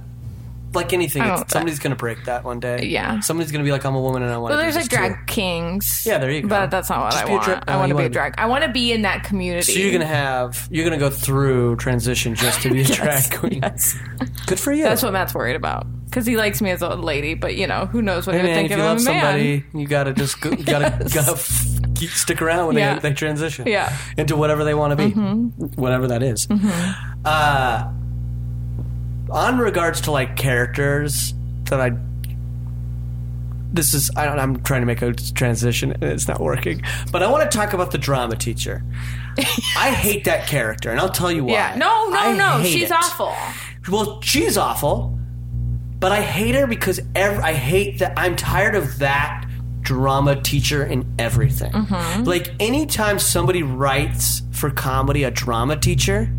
Like anything, it's, somebody's gonna break that one day. Yeah. somebody's gonna be like, "I'm a woman and I want to." there's do like drag kings. Yeah, there you go. But that's not what Just I be a want. dra- I oh, want you to be a wanna be- drag. I want to be in that community. So you're gonna have you're gonna go through transition just to be a drag queen. Good for you. That's what Matt's worried about because he likes me as a lady, but you know who knows what Hey he would man, think if you him love a man. somebody, you gotta just go, you gotta gotta f- keep, stick around when Yeah. they, they transition. Yeah. Mm-hmm. into whatever they want to be, whatever that is. Uh, on regards to like characters that I. This is I don't, I'm trying to make a transition and it's not working, but I want to talk about the drama teacher. I hate that character, and I'll tell you why. Yeah, no, no, I no. She's it. awful. Well, she's awful, but I hate her because ev- I hate that. I'm tired of that drama teacher in everything. Mm-hmm. Like anytime somebody writes for comedy, a drama teacher,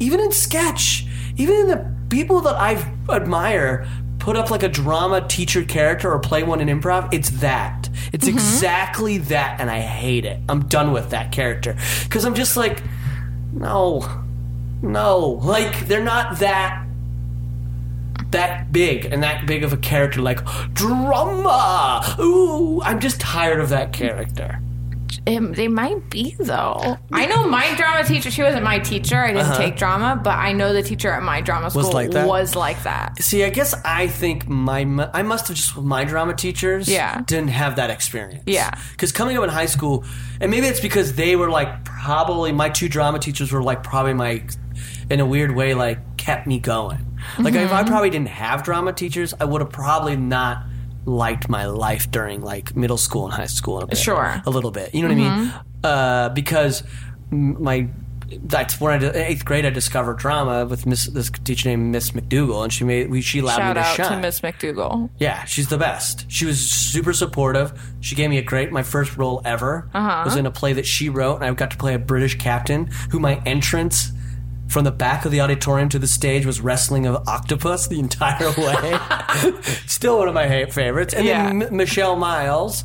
even in sketch, even in the people that I admire. Put up like a drama teacher character or play one in improv. It's that. It's Mm-hmm. exactly that, and I hate it. I'm done with that character because I'm just like, no, no, like they're not that that big and that big of a character like drama ooh i'm just tired of that character it, they might be though. I know my drama teacher. She wasn't my teacher. I didn't take drama, but I know the teacher at my drama school Uh-huh. like that? was like that. See, I guess I think my I must have just my drama teachers Yeah. didn't have that experience. Yeah. because coming up in high school, and maybe it's because they were like probably my two drama teachers were like probably my in a weird way like kept me going. Like if I Mm-hmm. probably didn't have drama teachers, I would have probably not liked my life during like middle school and high school. A bit, Sure. Mm-hmm. a little bit. You know what I mean? Uh, because my that's when I did, eighth grade I discovered drama with Miss this teacher named Miss McDougal, and she made we, she allowed Shout me to out shine. to Miss McDougal. Yeah, she's the best. She was super supportive. She gave me a great my first role ever Uh-huh. was in a play that she wrote, and I got to play a British captain who my entrance from the back of the auditorium to the stage was wrestling of octopus the entire way. Still one of my favorites. And then M- Michelle Miles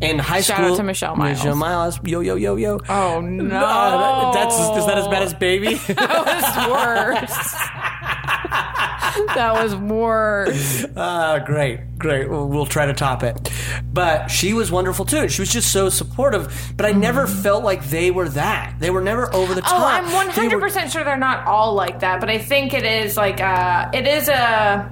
in high Shout school. out to Michelle Miles. Michelle Miles. Yo yo yo yo. Oh no, Uh, that- that's is that as bad as baby? that was worse. that was worse. Ah, great, great. We'll, we'll try to top it. But she was wonderful too. She was just so supportive. But I never felt like they were that. They were never over the top. Oh, I'm They 100 were- percent sure they're not all like that, but I think it is like a it is a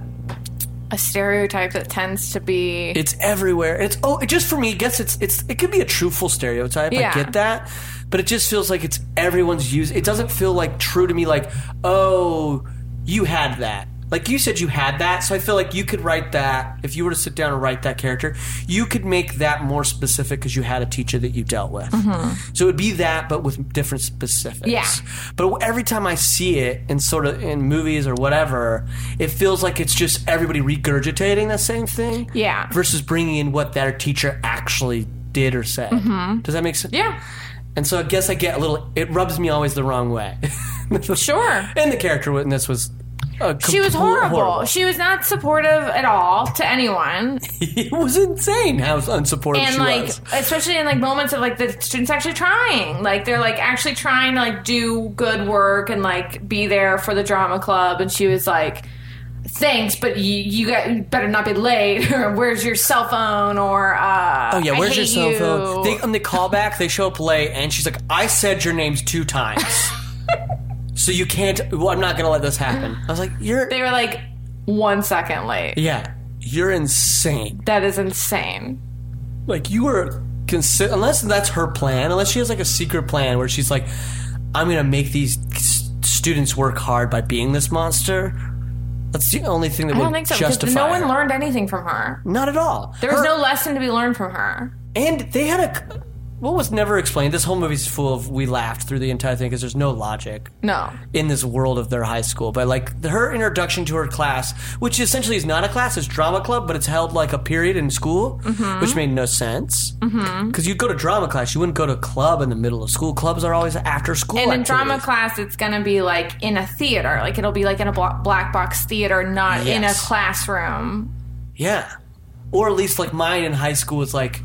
a stereotype that tends to be. It's everywhere. It's oh, it just for me. I guess it's it's it could be a truthful stereotype. Yeah. I get that, but it just feels like it's everyone's use. It doesn't feel like true to me. Like oh, you had that. Like you said, you had that. So I feel like you could write that if you were to sit down and write that character. You could make that more specific because you had a teacher that you dealt with. So it would be that, but with different specifics. Mm-hmm. Yeah. But every time I see it in sort of in movies or whatever, it feels like it's just everybody regurgitating the same thing Yeah. versus bringing in what their teacher actually did or said. Does that make sense? Mm-hmm. yeah, And so I guess I get a little. It rubs me always the wrong way. sure. And the character witness was. She was complete- horrible. She was not supportive at all to anyone. it was insane how unsupportive and she like was. especially in like moments of like the students actually trying like they're like actually trying to like do good work and like be there for the drama club and she was like thanks but you, you got you better not be late or where's your cell phone or uh Oh yeah, where's your cell you. phone? They, on the callback, they show up late, and she's like, "I said your names two times, so you can't. Well, I'm not gonna let this happen." I was like, "You're, they were like one second late yeah, you're insane. that is insane Like you were consi- unless that's her plan, unless she has like a secret plan where she's like, I'm gonna make these s- students work hard by being this monster. That's the only thing that i would don't think so because justify. no one her. learned anything from her Not at all. there was Her- no lesson to be learned from her And they had a. What was never explained. This whole movie's full of. We laughed through the entire thing because there's no logic no in this world of their high school. But like her introduction to her class, which essentially is not a class, it's drama club, but it's held like a period in school, which made no sense. Because mm-hmm. you'd go to drama class, you wouldn't go to a club in the middle of school. Clubs are always after school. And in drama class, it's going to be like in a theater. Like it'll be like in a black box theater, not in a classroom. Yeah. Or at least like mine in high school was like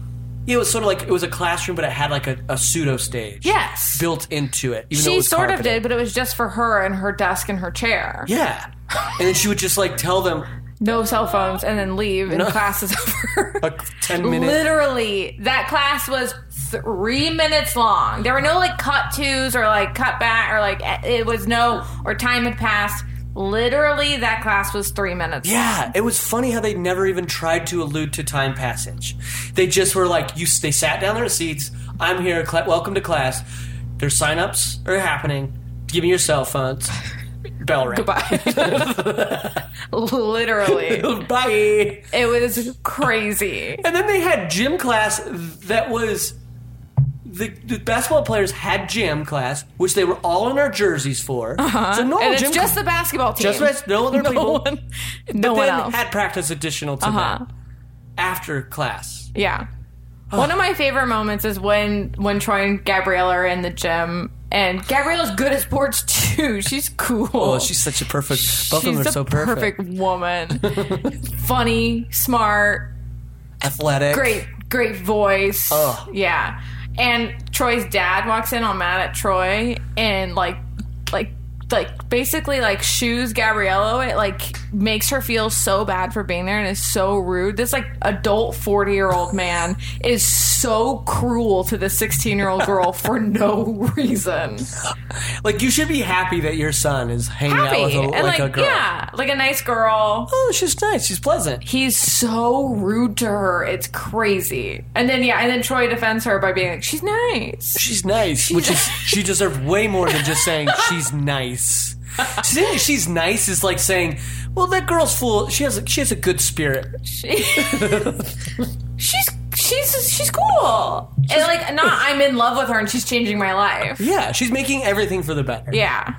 it was sort of like it was a classroom but it had like a, a pseudo stage. Yes. Built into it. Even though it She was sort of carpeted. did, but it was just for her and her desk and her chair. Yeah. And then she would just like tell them No cell phones and then leave and No. class is over. a 10 minute Literally, that class was three minutes long. There were no like cut twos or like cut back or like it was no, or time had passed. Literally, that class was three minutes. Yeah, it was funny how they never even tried to allude to time passage. They just were like, you. They sat down their seats. I'm here. Cl- welcome to class. Their sign-ups are happening. Give me your cell phones. Bell ring. Goodbye. Literally. Bye. It was crazy. And then they had gym class that was the, the basketball players had gym class, which they were all in their jerseys for. So no Uh-huh. and gym it's just the basketball team. just no other people. one, but no one then else. had practice additional to Uh-huh. them after class. yeah. One of my favorite moments is when when Troy and Gabriella are in the gym, and Gabriella's good at sports too. She's cool. Oh, she's such a perfect. Both She's of them are so perfect. woman. Funny, smart, Athletic. great, great voice. Ugh. Yeah. And Troy's dad walks in all mad at Troy and like like basically like shoes Gabriella it like makes her feel so bad for being there and is so rude. This like adult 40 year old man is so cruel to the 16 year old girl for no reason. Like you should be happy that your son is hanging Happy out with a, and like, like, a girl. yeah, like a nice girl. Oh, she's nice. She's pleasant. He's so rude to her. It's crazy. And then yeah, and then Troy defends her by being like, "She's nice." She's nice, which is she deserved way more than just saying she's nice. Saying she's nice is like saying, "Well, that girl's full. She has a, she has a good spirit." She- she's she's she's cool. and like not I'm in love with her and she's changing my life. Yeah, she's making everything for the better. Yeah.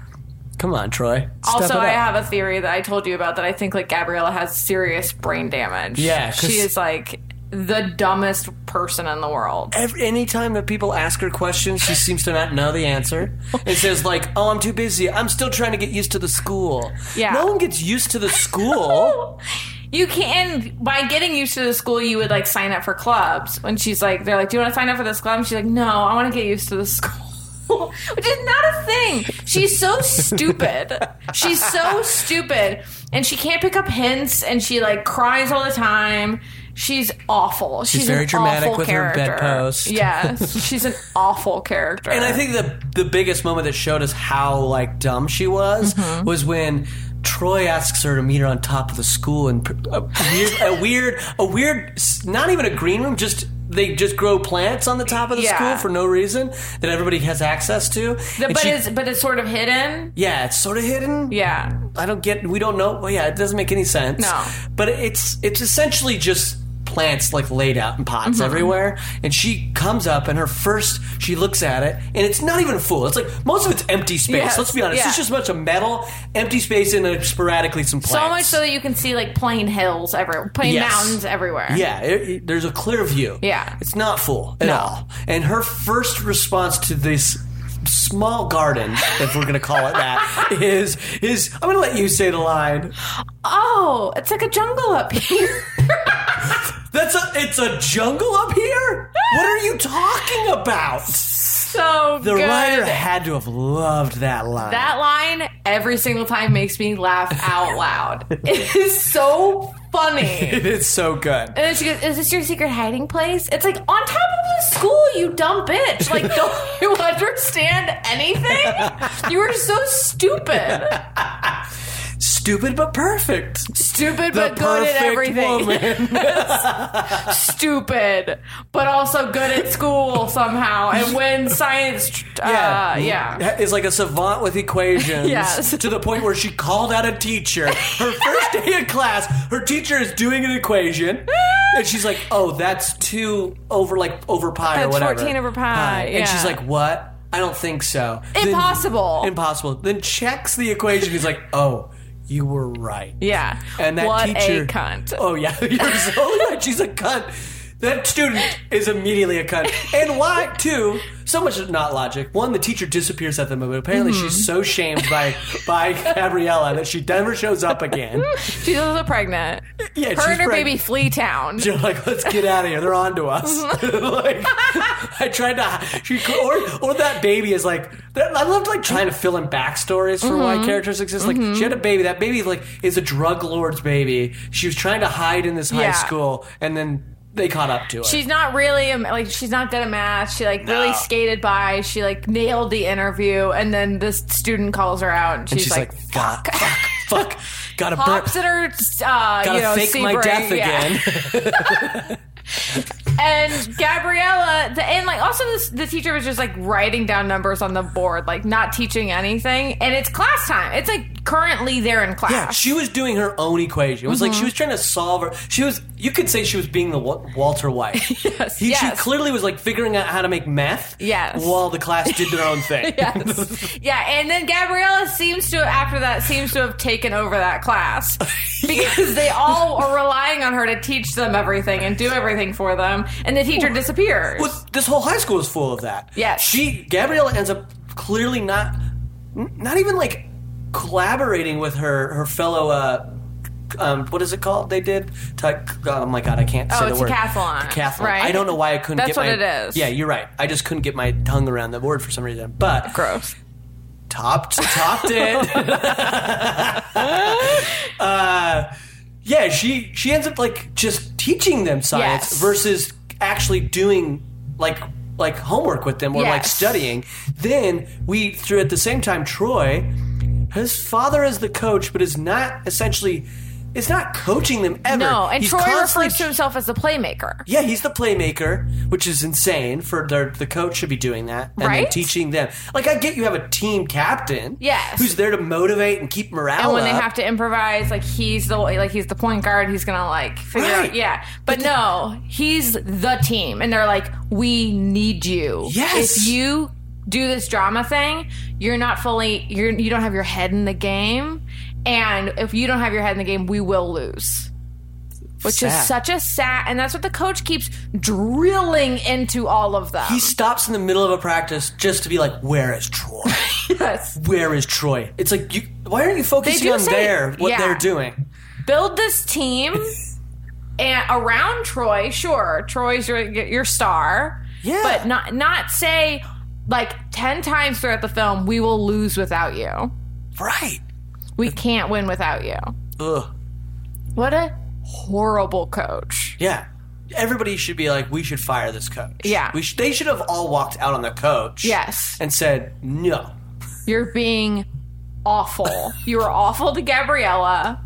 Come on, Troy. Step Also, I have a theory that I told you about that I think like Gabriella has serious brain damage. Yeah, 'cause- she is like the dumbest person in the world. Every, anytime that people ask her questions, she seems to not know the answer. It says like, "Oh, I'm too busy. I'm still trying to get used to the school." Yeah. no one gets used to the school. You can by getting used to the school, you would like sign up for clubs. When she's like, they're like, "Do you want to sign up for this club?" And she's like, "No, I want to get used to the school." Which is not a thing. She's so stupid. She's so stupid, and she can't pick up hints, and she like cries all the time. She's awful. She's, very an dramatic with her character. bedpost. Yes, she's an awful character. And I think the the biggest moment that showed us how like dumb she was Mm-hmm. was when Troy asks her to meet her on top of the school and a weird, a weird, a weird, not even a green room, just they just grow plants on the top of the Yeah. school for no reason that everybody has access to. The- but she- it's but it's sort of hidden. yeah, it's sort of hidden. Yeah. I don't get. We don't know. Well, yeah, it doesn't make any sense. No. but it's it's essentially just plants like laid out in pots Mm-hmm. everywhere. And she comes up and her first she looks at it and it's not even full. It's like most of it's empty space. Yes, Let's be honest. yeah. It's just a bunch of metal, empty space, and then sporadically some plants. So much so that you can see like plain hills everywhere, plain Yes. mountains everywhere. Yeah, it, it- there's a clear view. Yeah. It's not full at No. all. And her first response to this small garden, if we're going to call it that, is is I'm going to let you say the line. Oh, it's like a jungle up here. That's a it's a jungle up here? What are you talking about? so The good. writer had to have loved that line. that line every single time makes me laugh out loud. it is so funny. it is so good. And then she goes, "Is this your secret hiding place?" It's like on top of the school, you dumb bitch. Like, don't you understand anything? You are so stupid. Stupid but perfect. Stupid The but good at perfect everything. woman. Stupid, but also good at school somehow, and when science. Uh, yeah. Is like a savant with equations. Yes. To the point where she called out a teacher. Her first day in class, her teacher is doing an equation. And she's like, oh, that's two over like over pi or That's whatever. 14 over pi, And she's yeah. like, what? I don't think so. Then- Impossible. impossible. Then checks the equation. He's like, oh, you were right. Yeah. And that what teacher. a cunt. Oh yeah, you're so right. She's a cunt. That student is immediately a cunt. And why too? So much is not logic. One, the teacher disappears at the moment. Apparently, Mm-hmm. she's so shamed by by Gabriella that she never shows up again. She's also pregnant. Yeah, Her she's and her preg- baby flee town. You're like, let's get out of here. They're on to us. like, I tried to, she, or or that baby is like, I loved like trying to fill in backstories for why Mm-hmm. characters exist. Like, she had a baby. That baby like is a drug lord's baby. She was trying to hide in this high Yeah. school, and then they caught up to her. She's not really a- like she's not good at math. She like really skated by. She like nailed the interview, and then this student calls her out, and she's, and she's like, like, God, fuck, fuck, gotta burp, pops at her, uh, gotta you know, fake my death yeah. again. And Gabriella, the, and like also this, the teacher was just like writing down numbers on the board, like not teaching anything. And it's class time. It's like currently they're in class. Yeah, she was doing her own equation. It was like Mm-hmm. she was trying to solve her. She was. You could say she was being the Wa- Walter White. Yes, He, She yes. clearly was like figuring out how to make meth. Yes. While the class did their own thing. Yes. yeah, and then Gabriella seems to after that seems to have taken over that class because they all are relying on her to teach them everything and do everything for them, and the teacher disappears. Well, this whole high school is full of that. Yes. She Gabriella ends up clearly not, n- not even like collaborating with her her fellow. uh um, what is it called? They did. Ty- oh my god, I can't say Oh, the it's word. decathlon, Decathlon. right? I don't know why I couldn't That's get what my. it is. Yeah, you're right. I just couldn't get my tongue around the word for some reason. But Gross. topped topped it. uh, yeah, she she ends up like just teaching them science Yes. versus actually doing like like homework with them or like Yes. studying. Then we through at the same time Troy, his father is the coach, but is not essentially is not coaching them ever. No, and He's Troy constantly refers to himself as the playmaker. yeah, he's the playmaker, which is insane. For their, the coach should be doing that and then Right? teaching them. Like I get you have a team captain, Yes. who's there to motivate and keep morale And when they have to improvise, like he's the like he's the point guard, he's gonna like figure Right. out yeah. But no, he's the team, and they're like, we need you. Yes. If you do this drama thing, you're not fully you're you don't have your head in the game, and if you don't have your head in the game, we will lose. Which Sad. is such a sad, and that's what the coach keeps drilling into all of them. he stops in the middle of a practice just to be like, "Where is Troy? yes. Where is Troy?" It's like, you, why aren't you focusing on say- there what yeah. they're doing? build this team and around Troy. Sure, Troy's your your star. Yeah. but not not say like ten times throughout the film we will lose without you. Right? We can't win without you. Ugh. What a horrible coach. Yeah. Everybody should be like, we should fire this coach. Yeah. We sh- they should have all walked out on the coach. Yes. And said, no. You're being awful. you are awful to Gabriella.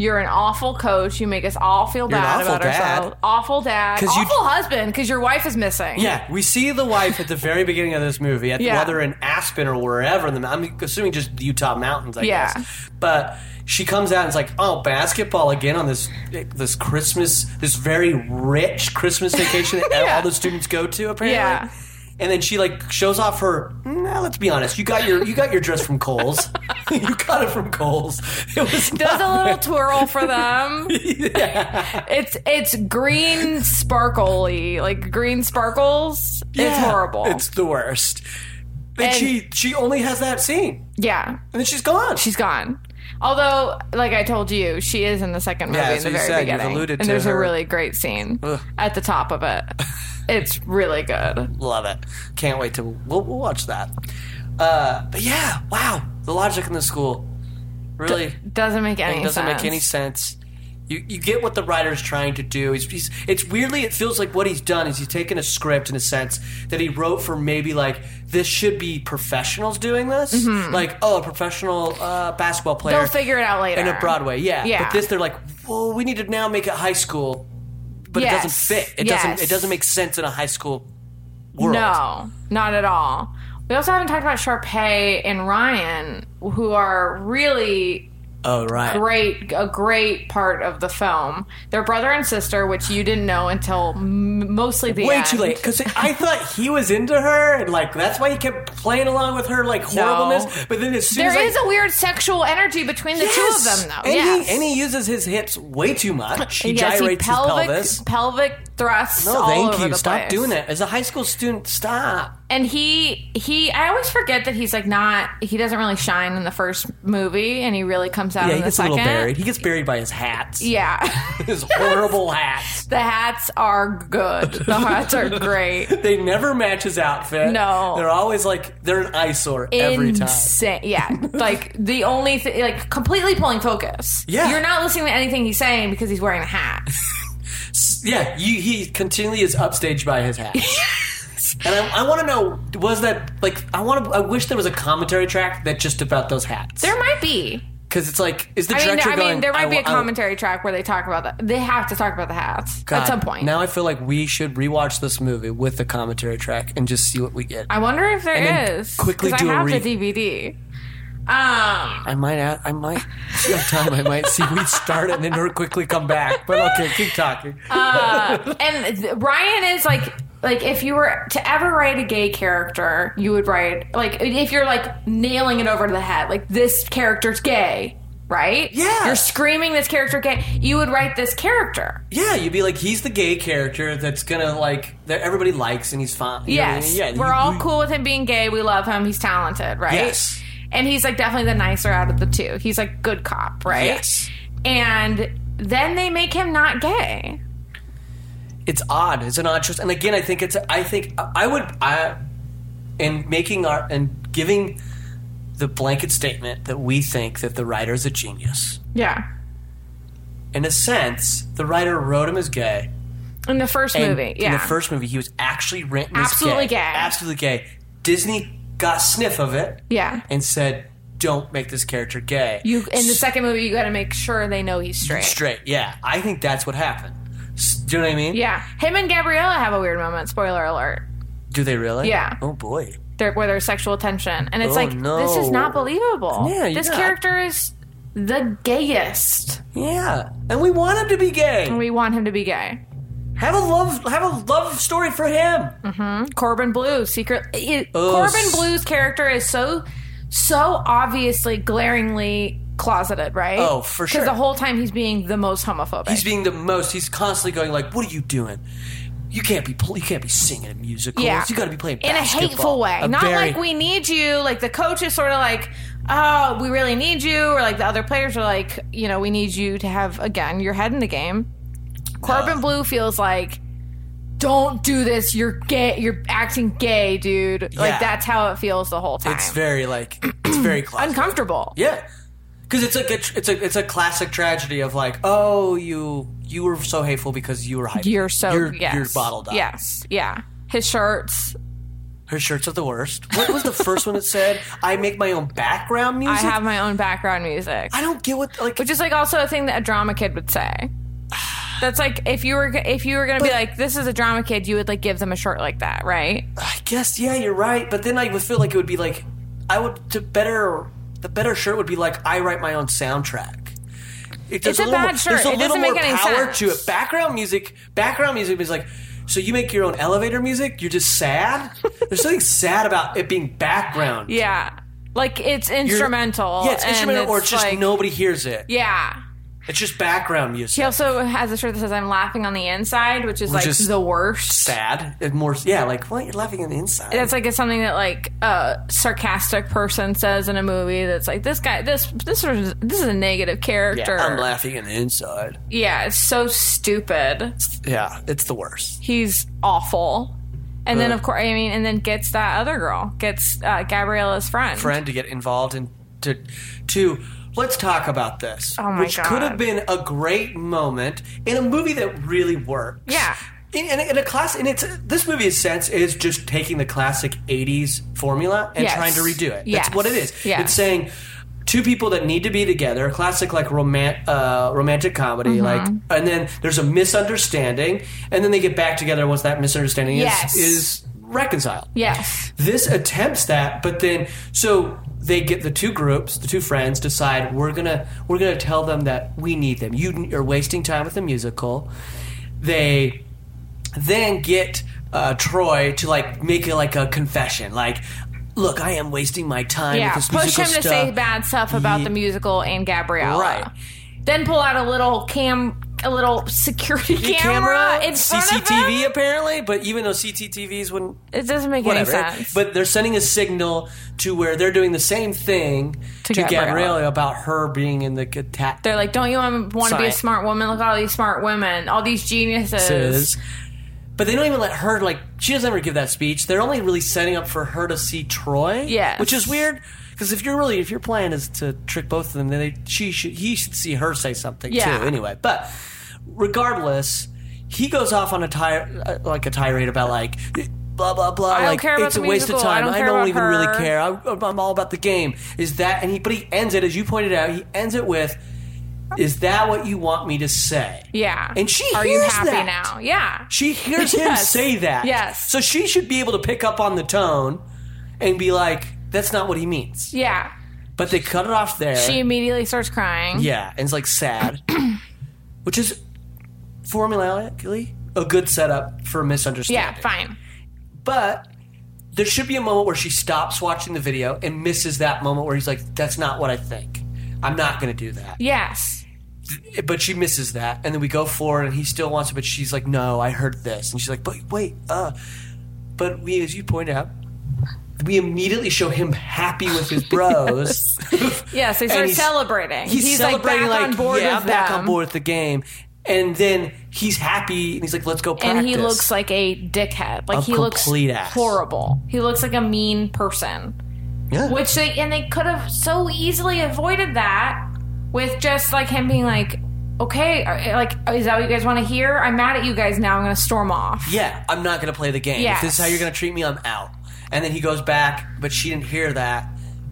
You're an awful coach. You make us all feel You're an bad awful about dad. ourselves. Awful dad. 'Cause you- Awful husband because your wife is missing. Yeah, we see the wife at the very beginning of this movie, at Yeah. whether in Aspen or wherever. In the, I'm assuming just the Utah mountains, I Yeah. guess. But she comes out and is like, "Oh, basketball again on this this Christmas, this very rich Christmas vacation that all the students go to, apparently." Yeah. And then she like shows off her. Nah, let's be honest. You got your you got your dress from Kohl's. you got it from Kohl's. It was does a little twirl for them. It's it's green sparkly, like green sparkles. it's horrible. It's the worst. And, And- she she only has that scene, yeah, and then she's gone. she's gone. Although, like I told you, she is in the second movie Yeah, in the very said. Beginning, and there's a really great scene Ugh. at the top of it. It's really good. Love it. Can't wait to we'll, we'll watch that. Uh, but yeah, wow, the logic in the school really Doesn't make any it doesn't sense. make any sense. You, you get what the writer's trying to do. He's, he's, it's weirdly, it feels like what he's done is he's taken a script in a sense that he wrote for maybe like this should be professionals doing this, like oh a professional uh, basketball player. Mm-hmm. They'll figure it out later. and a Broadway, yeah. Yeah. But this, they're like, well, we need to now make it high school, but it doesn't fit. It Yes. doesn't. It doesn't make sense in a high school world. No, not at all. We also haven't talked about Sharpay and Ryan, who are really Oh right. great a great part of the film. They're brother and sister, which you didn't know until m- mostly the Way end. too late because I thought he was into her and like that's why he kept playing along with her like horribleness. But then as soon There as is a weird sexual energy between the two of them, though. And, yes. he, and he uses his hips way too much. He Yes, he gyrates pelvic, his pelvis. pelvic thrusts No, all thank over you. the Stop place. doing that. As a high school student, stop. And he he I always forget that he's like not he doesn't really shine in the first movie and he really comes out Yeah, in he the gets a second. little buried. He gets buried by his hats. Yeah. His horrible hats. the hats are good. The hats are great. They never match his outfit. No. They're always like, they're an eyesore every time. Yeah. like the only thing, like completely pulling focus. Yeah. You're not listening to anything he's saying because he's wearing a hat. Yeah, you, he continually is upstaged by his hat. and I, I want to know, was that, like, I want to, I wish there was a commentary track that just about those hats. There might be. Because it's like, is the I mean, director I going, mean, there might be a commentary track where they talk about that. They have to talk about the hats God, at some point. Now I feel like we should rewatch this movie with the commentary track and just see what we get. I wonder if there And then is. quickly 'cause do a I have re- the DVD. Um, I might, add, I might, if you have time, I might see we start and then we'll quickly come back. But okay, keep talking. and th- Ryan is like like if you were to ever write a gay character, you would write like if you're like nailing it over to the head, like this character's gay, right? Yeah. You're screaming this character gay. You would write this character. yeah, you'd be like, he's the gay character that's gonna like that everybody likes and he's fine. You know I Yes. mean? yeah, We're all cool with him being gay. We love him. He's talented, right? Yes. And he's like definitely the nicer out of the two. He's like good cop, right? Yes. And then they make him not gay. it's odd. It's an odd choice. And again, I think it's. I think I would. I in making our and giving the blanket statement that we think that the writer is a genius. Yeah. In a sense, the writer wrote him as gay, In the first And movie, yeah. In the first movie, he was actually written as Absolutely gay. Absolutely gay. Disney got sniff of it yeah. and said, "Don't make this character gay." You in the second movie, you got to make sure they know he's straight. straight. Yeah, I think that's what happened. S- Do you know what I mean? Yeah, him and Gabriella have a weird moment. Spoiler alert. Do they really? Yeah. Oh boy. There, where there's sexual tension, and it's Oh, like no. this is not believable. Yeah, this character is the gayest, Yeah, and we want him to be gay. and we want him to be gay. Have a love, have a love story for him. Mm-hmm. Corbin Bleu, secret. It, Oh, Corbin Bleu's character is so, so obviously, glaringly closeted, right? Oh, for sure. Because the whole time he's being the most homophobic. He's being the most. He's constantly going like, "What are you doing? You can't be. You can't be singing in musicals. yeah, You got to be playing in a hateful way. A Not very- like we need you. Like the coach is sort of like, oh, we really need you, or like the other players are like, you know, we need you to have again your head in the game. Corbin Bleu feels like. Don't do this. You're gay. You're acting gay, dude. Yeah. Like that's how it feels the whole time. It's very like it's very closeted. uncomfortable. Yeah, because it's like a, it's a it's a classic tragedy of like, oh, you you were so hateful because you were hyped. You're so you're, yes. you're bottled up. Yes, yeah. His shirts. her shirts are the worst. What was the first one that said, "I make my own background music. I have my own background music, I don't get what like. which is like also a thing that a drama kid would say. That's like if you were if you were gonna be like this is a drama kid, you would like give them a shirt like that, right? I guess yeah, you're right. But then I would feel like it would be like I would to better the better shirt would be like I write my own soundtrack. It, It's a little bad more, shirt. There's a It little doesn't more make any power sense. to it. Background music. Background music is like. So you make your own elevator music? You're just sad. There's something sad about it being background. Yeah, like it's You're- instrumental. Yeah, it's instrumental, or it's just like- nobody hears it. Yeah. It's just background music. He also has a shirt that says "I'm laughing on the inside," which is Which like is the worst. sad. It more, yeah, like what? You're laughing on the inside. That's like it's something that like a sarcastic person says in a movie. That's like this guy. This this is this is a negative yeah, character. I'm laughing on the inside. Yeah, it's so stupid. Yeah, it's the worst. He's awful. And then, of course, I mean, and then gets that other girl, gets uh, Gabriella's friend. friend to get involved in to to let's talk about this Oh my which God. could have been a great moment in a movie that really works Yeah. in, in, a, in a class and it's this movie in a sense is just taking the classic 80s formula and Yes. trying to redo it Yes. that's what it is Yes. it's saying two people that need to be together a classic like romant, uh, romantic comedy Mm-hmm. like and then there's a misunderstanding and then they get back together once that misunderstanding Yes. is is reconciled Yes. this attempts that but then so they get the two groups the two friends decide we're gonna we're gonna tell them that we need them you are wasting time with the musical they then get uh, troy to like make it like a confession like look i am wasting my time Yeah. with this Push musical him to stuff. say bad stuff about Ye- the musical and Gabriella. Right. Then pull out a little cam, a little security The camera, in front of CCTV apparently, but even though CCTVs wouldn't It doesn't make whatever. any sense. But they're sending a signal to where they're doing the same thing to, To Gabriella. Gabriella. about her being in the attack. They're like, don't you want, want to be a smart woman? Look at all these smart women, all these geniuses. But they don't even let her like she doesn't ever give that speech. They're only really setting up for her to see Troy. yeah, which is weird because if you're really if your plan is to trick both of them, then they, she should he should see her say something Yeah. too. Anyway, but regardless, he goes off on a tire uh, like a tirade about like. Blah blah blah. I don't like care about it's the a waste of musical. I time. don't I care don't about even really her. care. I, I'm all about the game. Is that and he? But he ends it as you pointed out. He ends it with, "Is that what you want me to say?" Yeah. And she Are you hears happy that. now? Yeah. She hears him Yes. say that. Yes. So she should be able to pick up on the tone and be like, that's not what he means. Yeah. But they cut it off there. She immediately starts crying. yeah, and it's like sad. Which is formulaically a good setup for a misunderstanding. Yeah, fine. But there should be a moment where she stops watching the video and misses that moment where he's like, that's not what I think. I'm not going to do that. Yes. but she misses that and then we go forward and he still wants it but she's like no i heard this and she's like but wait uh but we as you point out we immediately show him happy with his bros Yes, they And start he's- celebrating. he's, celebrating like back like on board yeah with I'm back them. on board with the game and then he's happy and he's like let's go practice and he looks like a dickhead. Like A he looks ass. horrible. He looks like a mean person. yeah. Which they and they could have so easily avoided that with just like him being like, okay, eh, like, is that what you guys want to hear? I'm mad at you guys now. I'm going to storm off. Yeah, I'm not going to play the game. Yes. If this is how you're going to treat me, I'm out. And then he goes back, but she didn't hear that.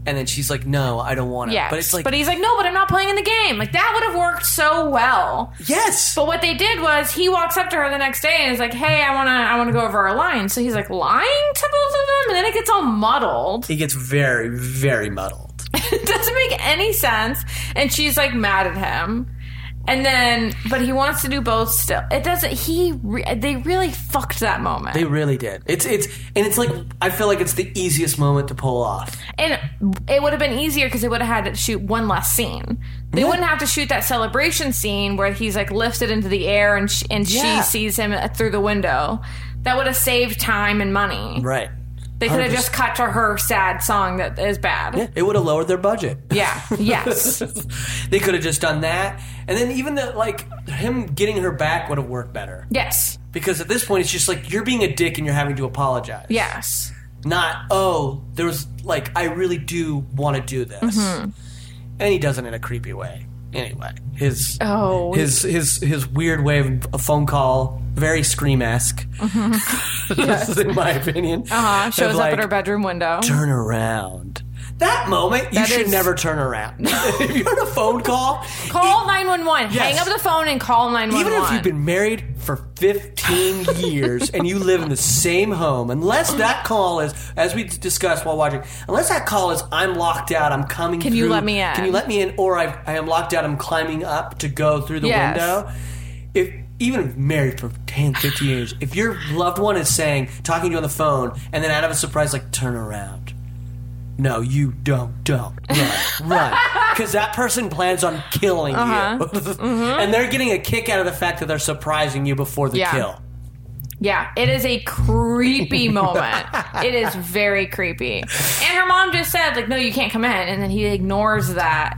And then she's like, "No, I don't want it." Yes. But it's like, but he's like, no, but I'm not playing in the game. Like, that would have worked so well. yes. But what they did was he walks up to her the next day and is like, "Hey, I wanna, I wanna go over our line." So he's like lying to both of them, and then it gets all muddled. he gets very, very muddled. it doesn't make any sense, and she's like mad at him. And then, but he wants to do both still. It doesn't. He, re- they really fucked that moment. They really did. It's it's and it's like I feel like it's the easiest moment to pull off. and it would have been easier because they would have had to shoot one less scene. They Yeah. wouldn't have to shoot that celebration scene where he's like lifted into the air and sh- and Yeah. she sees him through the window. That would have saved time and money. Right. They could have just cut to her sad song that is bad. Yeah, it would have lowered their budget. Yeah. Yes. they could have just done that, and then even the like him getting her back would have worked better. yes. Because at this point, it's just like you're being a dick and you're having to apologize. Yes. Not oh, there was like I really do want to do this, Mm-hmm. and he does it in a creepy way. Anyway, his Oh. his his his weird way of a phone call, very scream esque, in my opinion. Mm-hmm. Uh-huh. Of, Shows up like, at her bedroom window. turn around. That moment, you That should is- never turn around. if you're on a phone call, Call 911. Yes. Hang up the phone and call 911. even if you've been married for 15 years and you live in the same home, unless that call is, as we discussed while watching, unless that call is, I'm locked out, I'm coming Can you let me in? Can you let me in? Or I, I am locked out, I'm climbing up to go through the Yes. window. If even married for 10, 15 years, if your loved one is saying, talking to you on the phone, and then out of a surprise, like, turn around. No, you don't, don't. Run, run. Because that person plans on killing Uh-huh. you. and they're getting a kick out of the fact that they're surprising you before the Yeah. kill. Yeah, it is a creepy moment. it is very creepy. And her mom just said, like, no, you can't come in. And then he ignores that.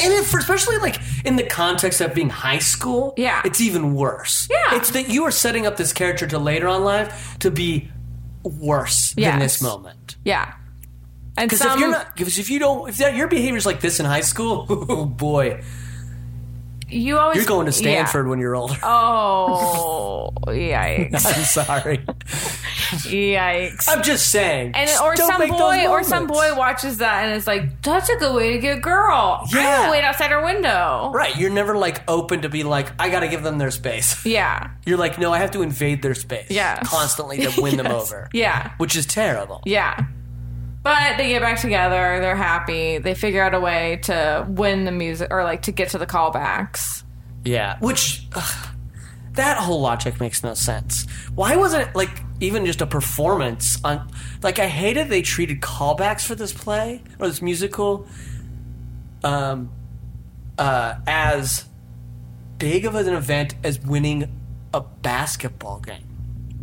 And if, especially like in the context of being high school, Yeah. it's even worse. Yeah. It's that you are setting up this character to later on life to be worse than this moment. Yeah. And Because if you're not, because if you don't, if that, your behavior's like this in high school, oh boy, you always you're going to yeah. Stanford when you're older. Oh, yikes! I'm sorry. Yikes! I'm just saying. And or some boy or some boy watches that and is like, "That's a good way to get a girl." Yeah. gonna wait outside her window. Right, you're never like open to be like, I got to give them their space. Yeah. You're like, no, I have to invade their space. Yeah. Constantly to win them over. Yeah. Which is terrible. Yeah. But they get back together. They're happy. They figure out a way to win the music or like to get to the callbacks. Yeah. Which, ugh, that whole logic makes no sense. Why wasn't it like even just a performance on. Like, I hated they treated callbacks for this play or this musical um, uh, as big of an event as winning a basketball game.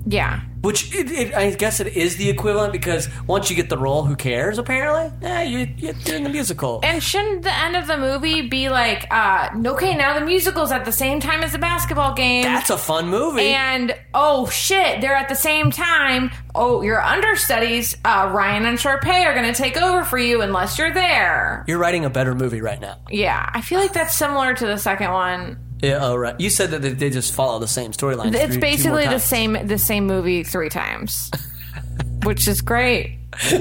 Yeah. Which it, it, I guess it is the equivalent because once you get the role, who cares? Apparently, yeah, you, you're doing the musical. And shouldn't the end of the movie be like, uh, okay, now the musical's at the same time as the basketball game? That's a fun movie. and oh shit, they're at the same time. Oh, your understudies, uh, Ryan and Sharpay, are going to take over for you unless you're there. you're writing a better movie right now. Yeah, I feel like that's similar to the second one. Yeah, oh right. You said that they, they just follow the same storyline. It's three- two more basically the times. same the same movie three times, which is great.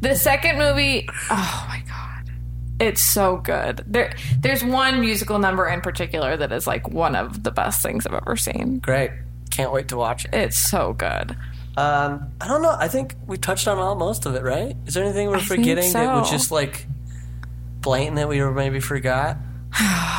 The second movie, oh my god, it's so good. There, there's one musical number in particular that is like one of the best things I've ever seen. Great. Can't wait to watch it. It's so good. Um, I don't know. I think we touched on all most of it, right? Is there anything we're I think forgetting that was so. just like blatant that we maybe forgot?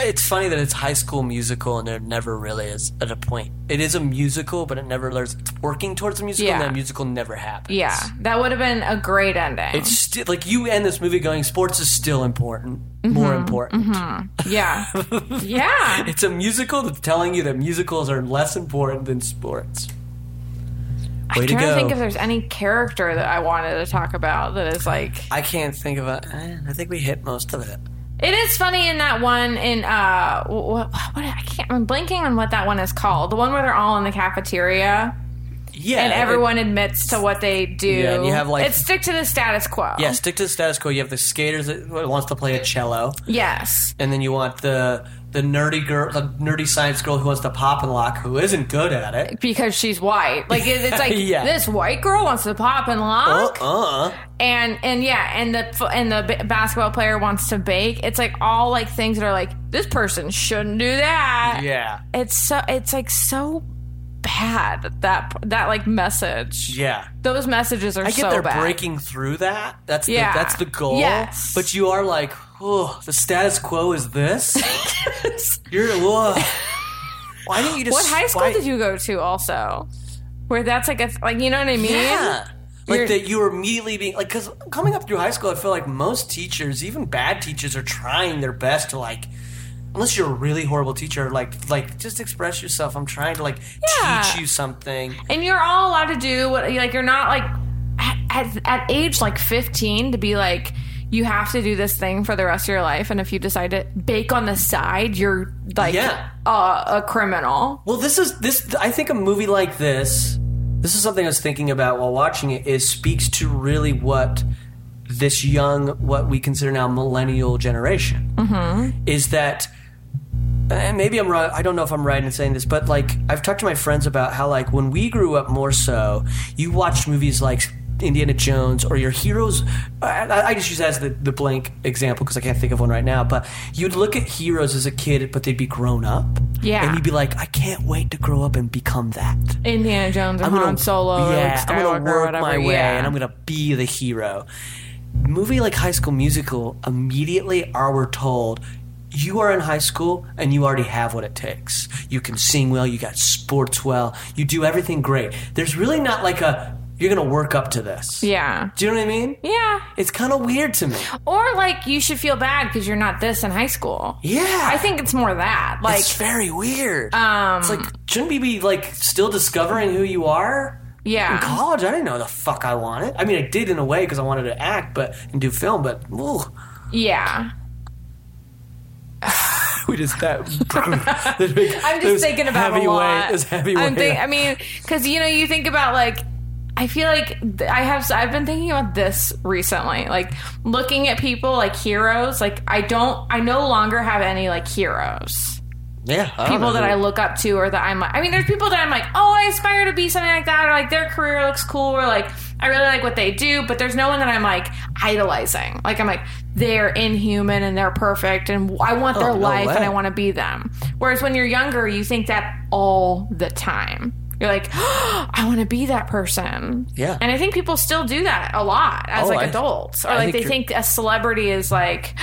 It's funny that it's High School Musical and there never really is at a point. It is a musical, but it never learns. It's working towards a musical, and that musical never happens. Yeah, that would have been a great ending. It's still like you end this movie going, sports is still important, more Mm-hmm. important. yeah, yeah. It's a musical that's telling you that musicals are less important than sports. Way I'm to trying to think if there's any character that I wanted to talk about that is like I can't think of a. eh, I think we hit most of it. It is funny in that one in uh what, what I can't I'm blanking on what that one is called. The one where they're all in the cafeteria. Yeah, and it- everyone admits to what they do. Yeah, and you have, like- it's stick to the status quo. Yeah, stick to the status quo. You have the skaters that wants to play a cello, Yes. and then you want the the nerdy girl, the nerdy science girl who wants to pop and lock, who isn't good at it. Because she's white, like it's like Yeah. this white girl wants to pop and lock, Uh, and and yeah, and the and the basketball player wants to bake. It's like all like things that are like this person shouldn't do that. yeah, It's so it's like so bad that that like message. yeah. Those messages are I get so they're bad. breaking through that. That's Yeah. the, that's the goal. Yes. But you are like, oh, the status quo is this. You're whoa. Why didn't you just? What high school why- did you go to? Also, where that's like a like you know what I mean? Yeah. Like You're- that you were immediately being like because coming up through high school, I feel like most teachers, even bad teachers, are trying their best to like. Unless you're a really horrible teacher, like like just express yourself. I'm trying to like Yeah. teach you something. and you're all allowed to do what like you're not like at, at, at age like 15 to be like you have to do this thing for the rest of your life and if you decide to bake on the side you're like Yeah. uh, a criminal Well, this is this. I think a movie like this. This is something I was thinking about while watching it. Is speaks to really what this young, what we consider now millennial generation, mm-hmm. is that. And maybe I'm right. I don't know if I'm right in saying this, but like I've talked to my friends about how like when we grew up more so, you watched movies like Indiana Jones or your heroes. I, I just use that as the, the blank example because I can't think of one right now. But you'd look at heroes as a kid, but they'd be grown up. Yeah. And you'd be like, I can't wait to grow up and become that. indiana jones and I'm han solo yeah, I'm gonna work whatever my way, yeah. and I'm gonna be the hero. Movie like High School Musical, immediately are we're told, you are in high school and you already have what it takes. You can sing well, you got sports well, you do everything great. There's really not like a you're gonna work up to this. yeah Do you know what I mean? yeah It's kind of weird to me. or like you should feel bad because you're not this in high school Yeah, i think it's more that like it's very weird. um it's like shouldn't we be like still discovering who you are? Yeah. In college, I didn't know the fuck I wanted. I mean, I did in a way because I wanted to act, but and do film. But ooh, yeah we just that. I'm just thinking about it a lot. This heavyweight. I'm think, I mean, because you know, you think about like, I feel like I have. I've been thinking about this recently, like looking at people like heroes. Like I don't. I no longer have any like heroes. yeah, I People that I look up to, or that I'm. like I mean, there's people that I'm like, oh, I aspire to be something like that, or like their career looks cool, or like I really like what they do. But there's no one that I'm like idolizing. Like I'm like they're inhuman and they're perfect, and I want their Oh, no life and. I want to be them. Whereas when you're younger, you think that all the time. You're like, I want to be that person. Yeah. And I think people still do that a lot as Oh, like I- adults. Or I like think they think a celebrity is like,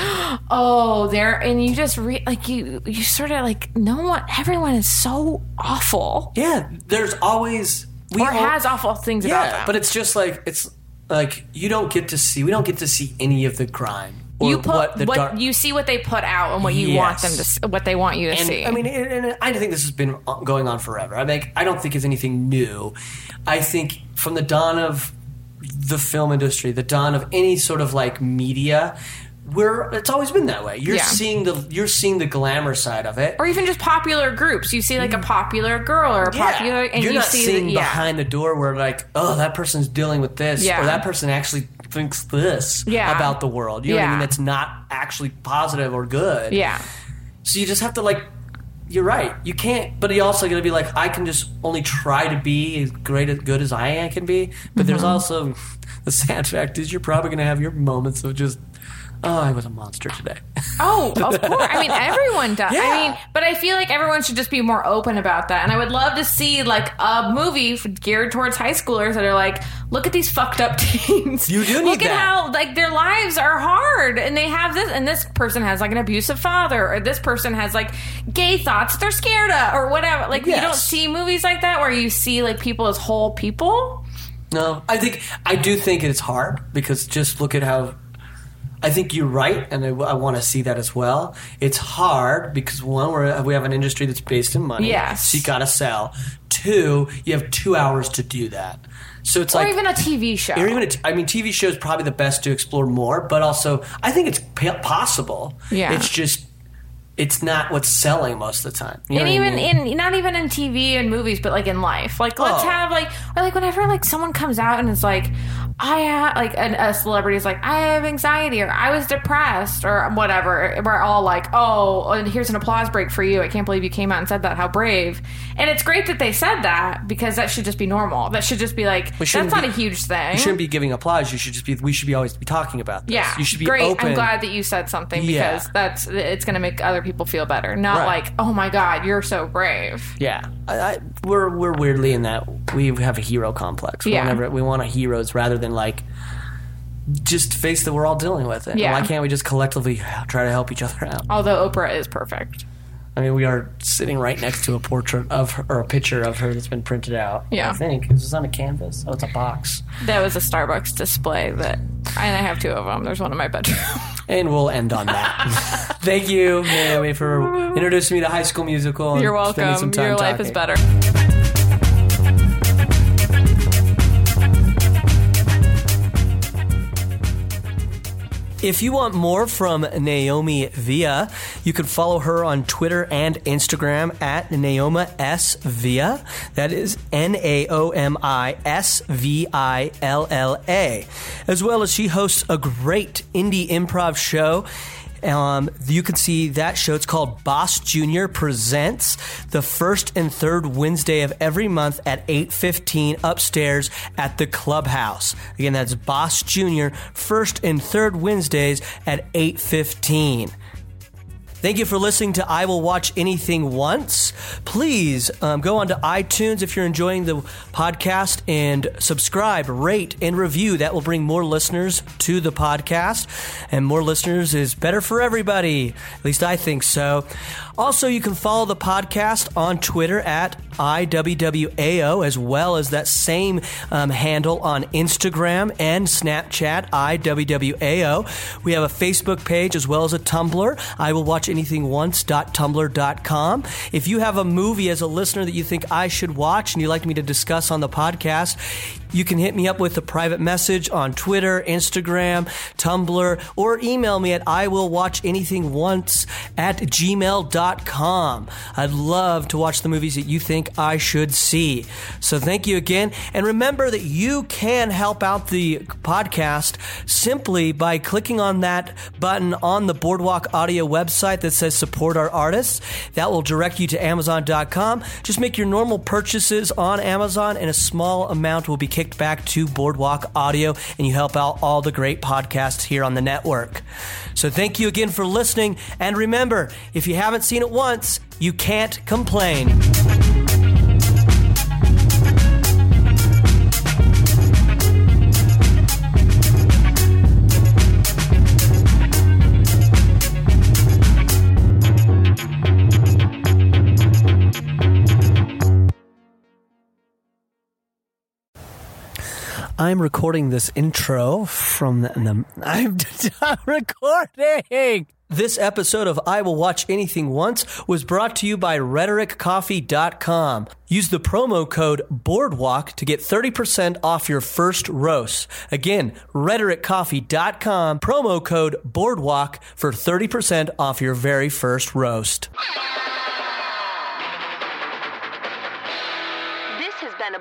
oh, they're, and you just re- like you, you sort of like, no one, everyone is so awful. Yeah, there's always we Or all- has awful things about Yeah, them. but it's just like it's like you don't get to see. We don't get to see any of the crime or you put what what, dark. you see what they put out and what you want them to, what they want you to and, see. I mean, and, and I think this has been going on forever. I mean, I don't think it's anything new. I think from the dawn of the film industry, the dawn of any sort of like media, we're it's always been that way. You're Yeah. seeing the you're seeing the glamour side of it. or even just popular groups. You see like a popular girl or a Mm. Yeah. popular, and you're you not see seeing the, yeah. behind the door where like, oh, that person's dealing with this, Yeah. or that person actually thinks this Yeah. about the world. You know what I mean? That's not actually positive or good. Yeah. So you just have to like. You're right. You can't, but you also got to be like, I can just only try to be as great as good as I can be. But there's Mm-hmm. also the sad fact is you're probably going to have your moments of just, oh, I was a monster today. Oh, of course. I mean, everyone does. Yeah. I mean, but I feel like everyone should just be more open about that. And I would love to see like a movie geared towards high schoolers that are like, look at these fucked up teens. You do need look at how like their lives are hard, and they have this, and this person has like an abusive father, or this person has like gay thoughts they're scared of, or whatever. Like you don't see movies like that where you see like people as whole people. No, I think I do think it's hard because just look at how. I think you're right, and I, want to see that as well. It's hard because one, we're, we have an industry that's based in money. Yes. so you got to sell. Two, you have two hours to do that. So it's Or like even a TV show. or even a t- I mean, TV show is probably the best to explore more, but also I think it's p- possible. Yeah. it's just it's not what's selling most of the time. You know and what I even mean? in not even in TV and movies, but like in life. Like let's Oh. have like or like whenever like someone comes out and it's like, I have like an, a celebrity is like, I have anxiety or I was depressed or whatever. We're all like, oh, and here's an applause break for you. I can't believe you came out and said that. How brave! And it's great that they said that because that should just be normal. That should just be like that's shouldn't be- a huge thing. you shouldn't be giving applause. You should just be. We should be always be talking about this. yeah, you should be great. open. I'm glad that you said something Yeah. because that's it's going to make other people feel better. Not Right. like, oh my god, you're so brave. Yeah, I, I, we're we're weirdly in that we have a hero complex. We Yeah. we want a heroes rather than like just face that we're all dealing with it. Yeah. Why can't we just collectively try to help each other out? Although Oprah is perfect. I mean, we are sitting right next to a portrait of her, or a picture of her that's been printed out. Yeah. I think is this on a canvas? Oh, it's a box. That was a Starbucks display that, and I have two of them. There's one in my bedroom. And we'll end on that. Thank you, Naomi, for introducing me to High School Musical. You're welcome. time Your life is better. If you want more from Naomi Villa, you can follow her on Twitter and Instagram at Naomi S Villa. That is N A O M I S V I L L A. As well as she hosts a great indie improv show. Um, you can see that show. It's called Boss Junior Presents the first and third Wednesday of every month at 8:15 upstairs at the clubhouse. Again, that's Boss Junior first and third Wednesdays at 8:15. Thank you for listening to I Will Watch Anything Once. Please um, go on to iTunes if you're enjoying the podcast and subscribe, rate, and review. That will bring more listeners to the podcast. And more listeners is better for everybody. At least I think so. Also, you can follow the podcast on Twitter at IWWAO, as well as that same um, handle on Instagram and Snapchat, IWWAO. We have a Facebook page as well as a Tumblr. I will watch anything once.tumblr.com. If you have a movie as a listener that you think I should watch and you'd like me to discuss on the podcast, you can hit me up with a private message on Twitter, Instagram, Tumblr, or email me at I will watch anything once at gmail.com. I'd love to watch the movies that you think I should see. So thank you again. And remember that you can help out the podcast simply by clicking on that button on the Boardwalk Audio website that says support our artists. That will direct you to Amazon.com. Just make your normal purchases on Amazon, and a small amount will be kicked back to Boardwalk Audio, and you help out all the great podcasts here on the network. So thank you again for listening. And remember, if you haven't seen it once, you can't complain. I'm recording this intro from the. I'm recording! This episode of I Will Watch Anything Once was brought to you by RhetoricCoffee.com. Use the promo code BOARDWALK to get 30% off your first roast. Again, RhetoricCoffee.com, promo code BOARDWALK for 30% off your very first roast.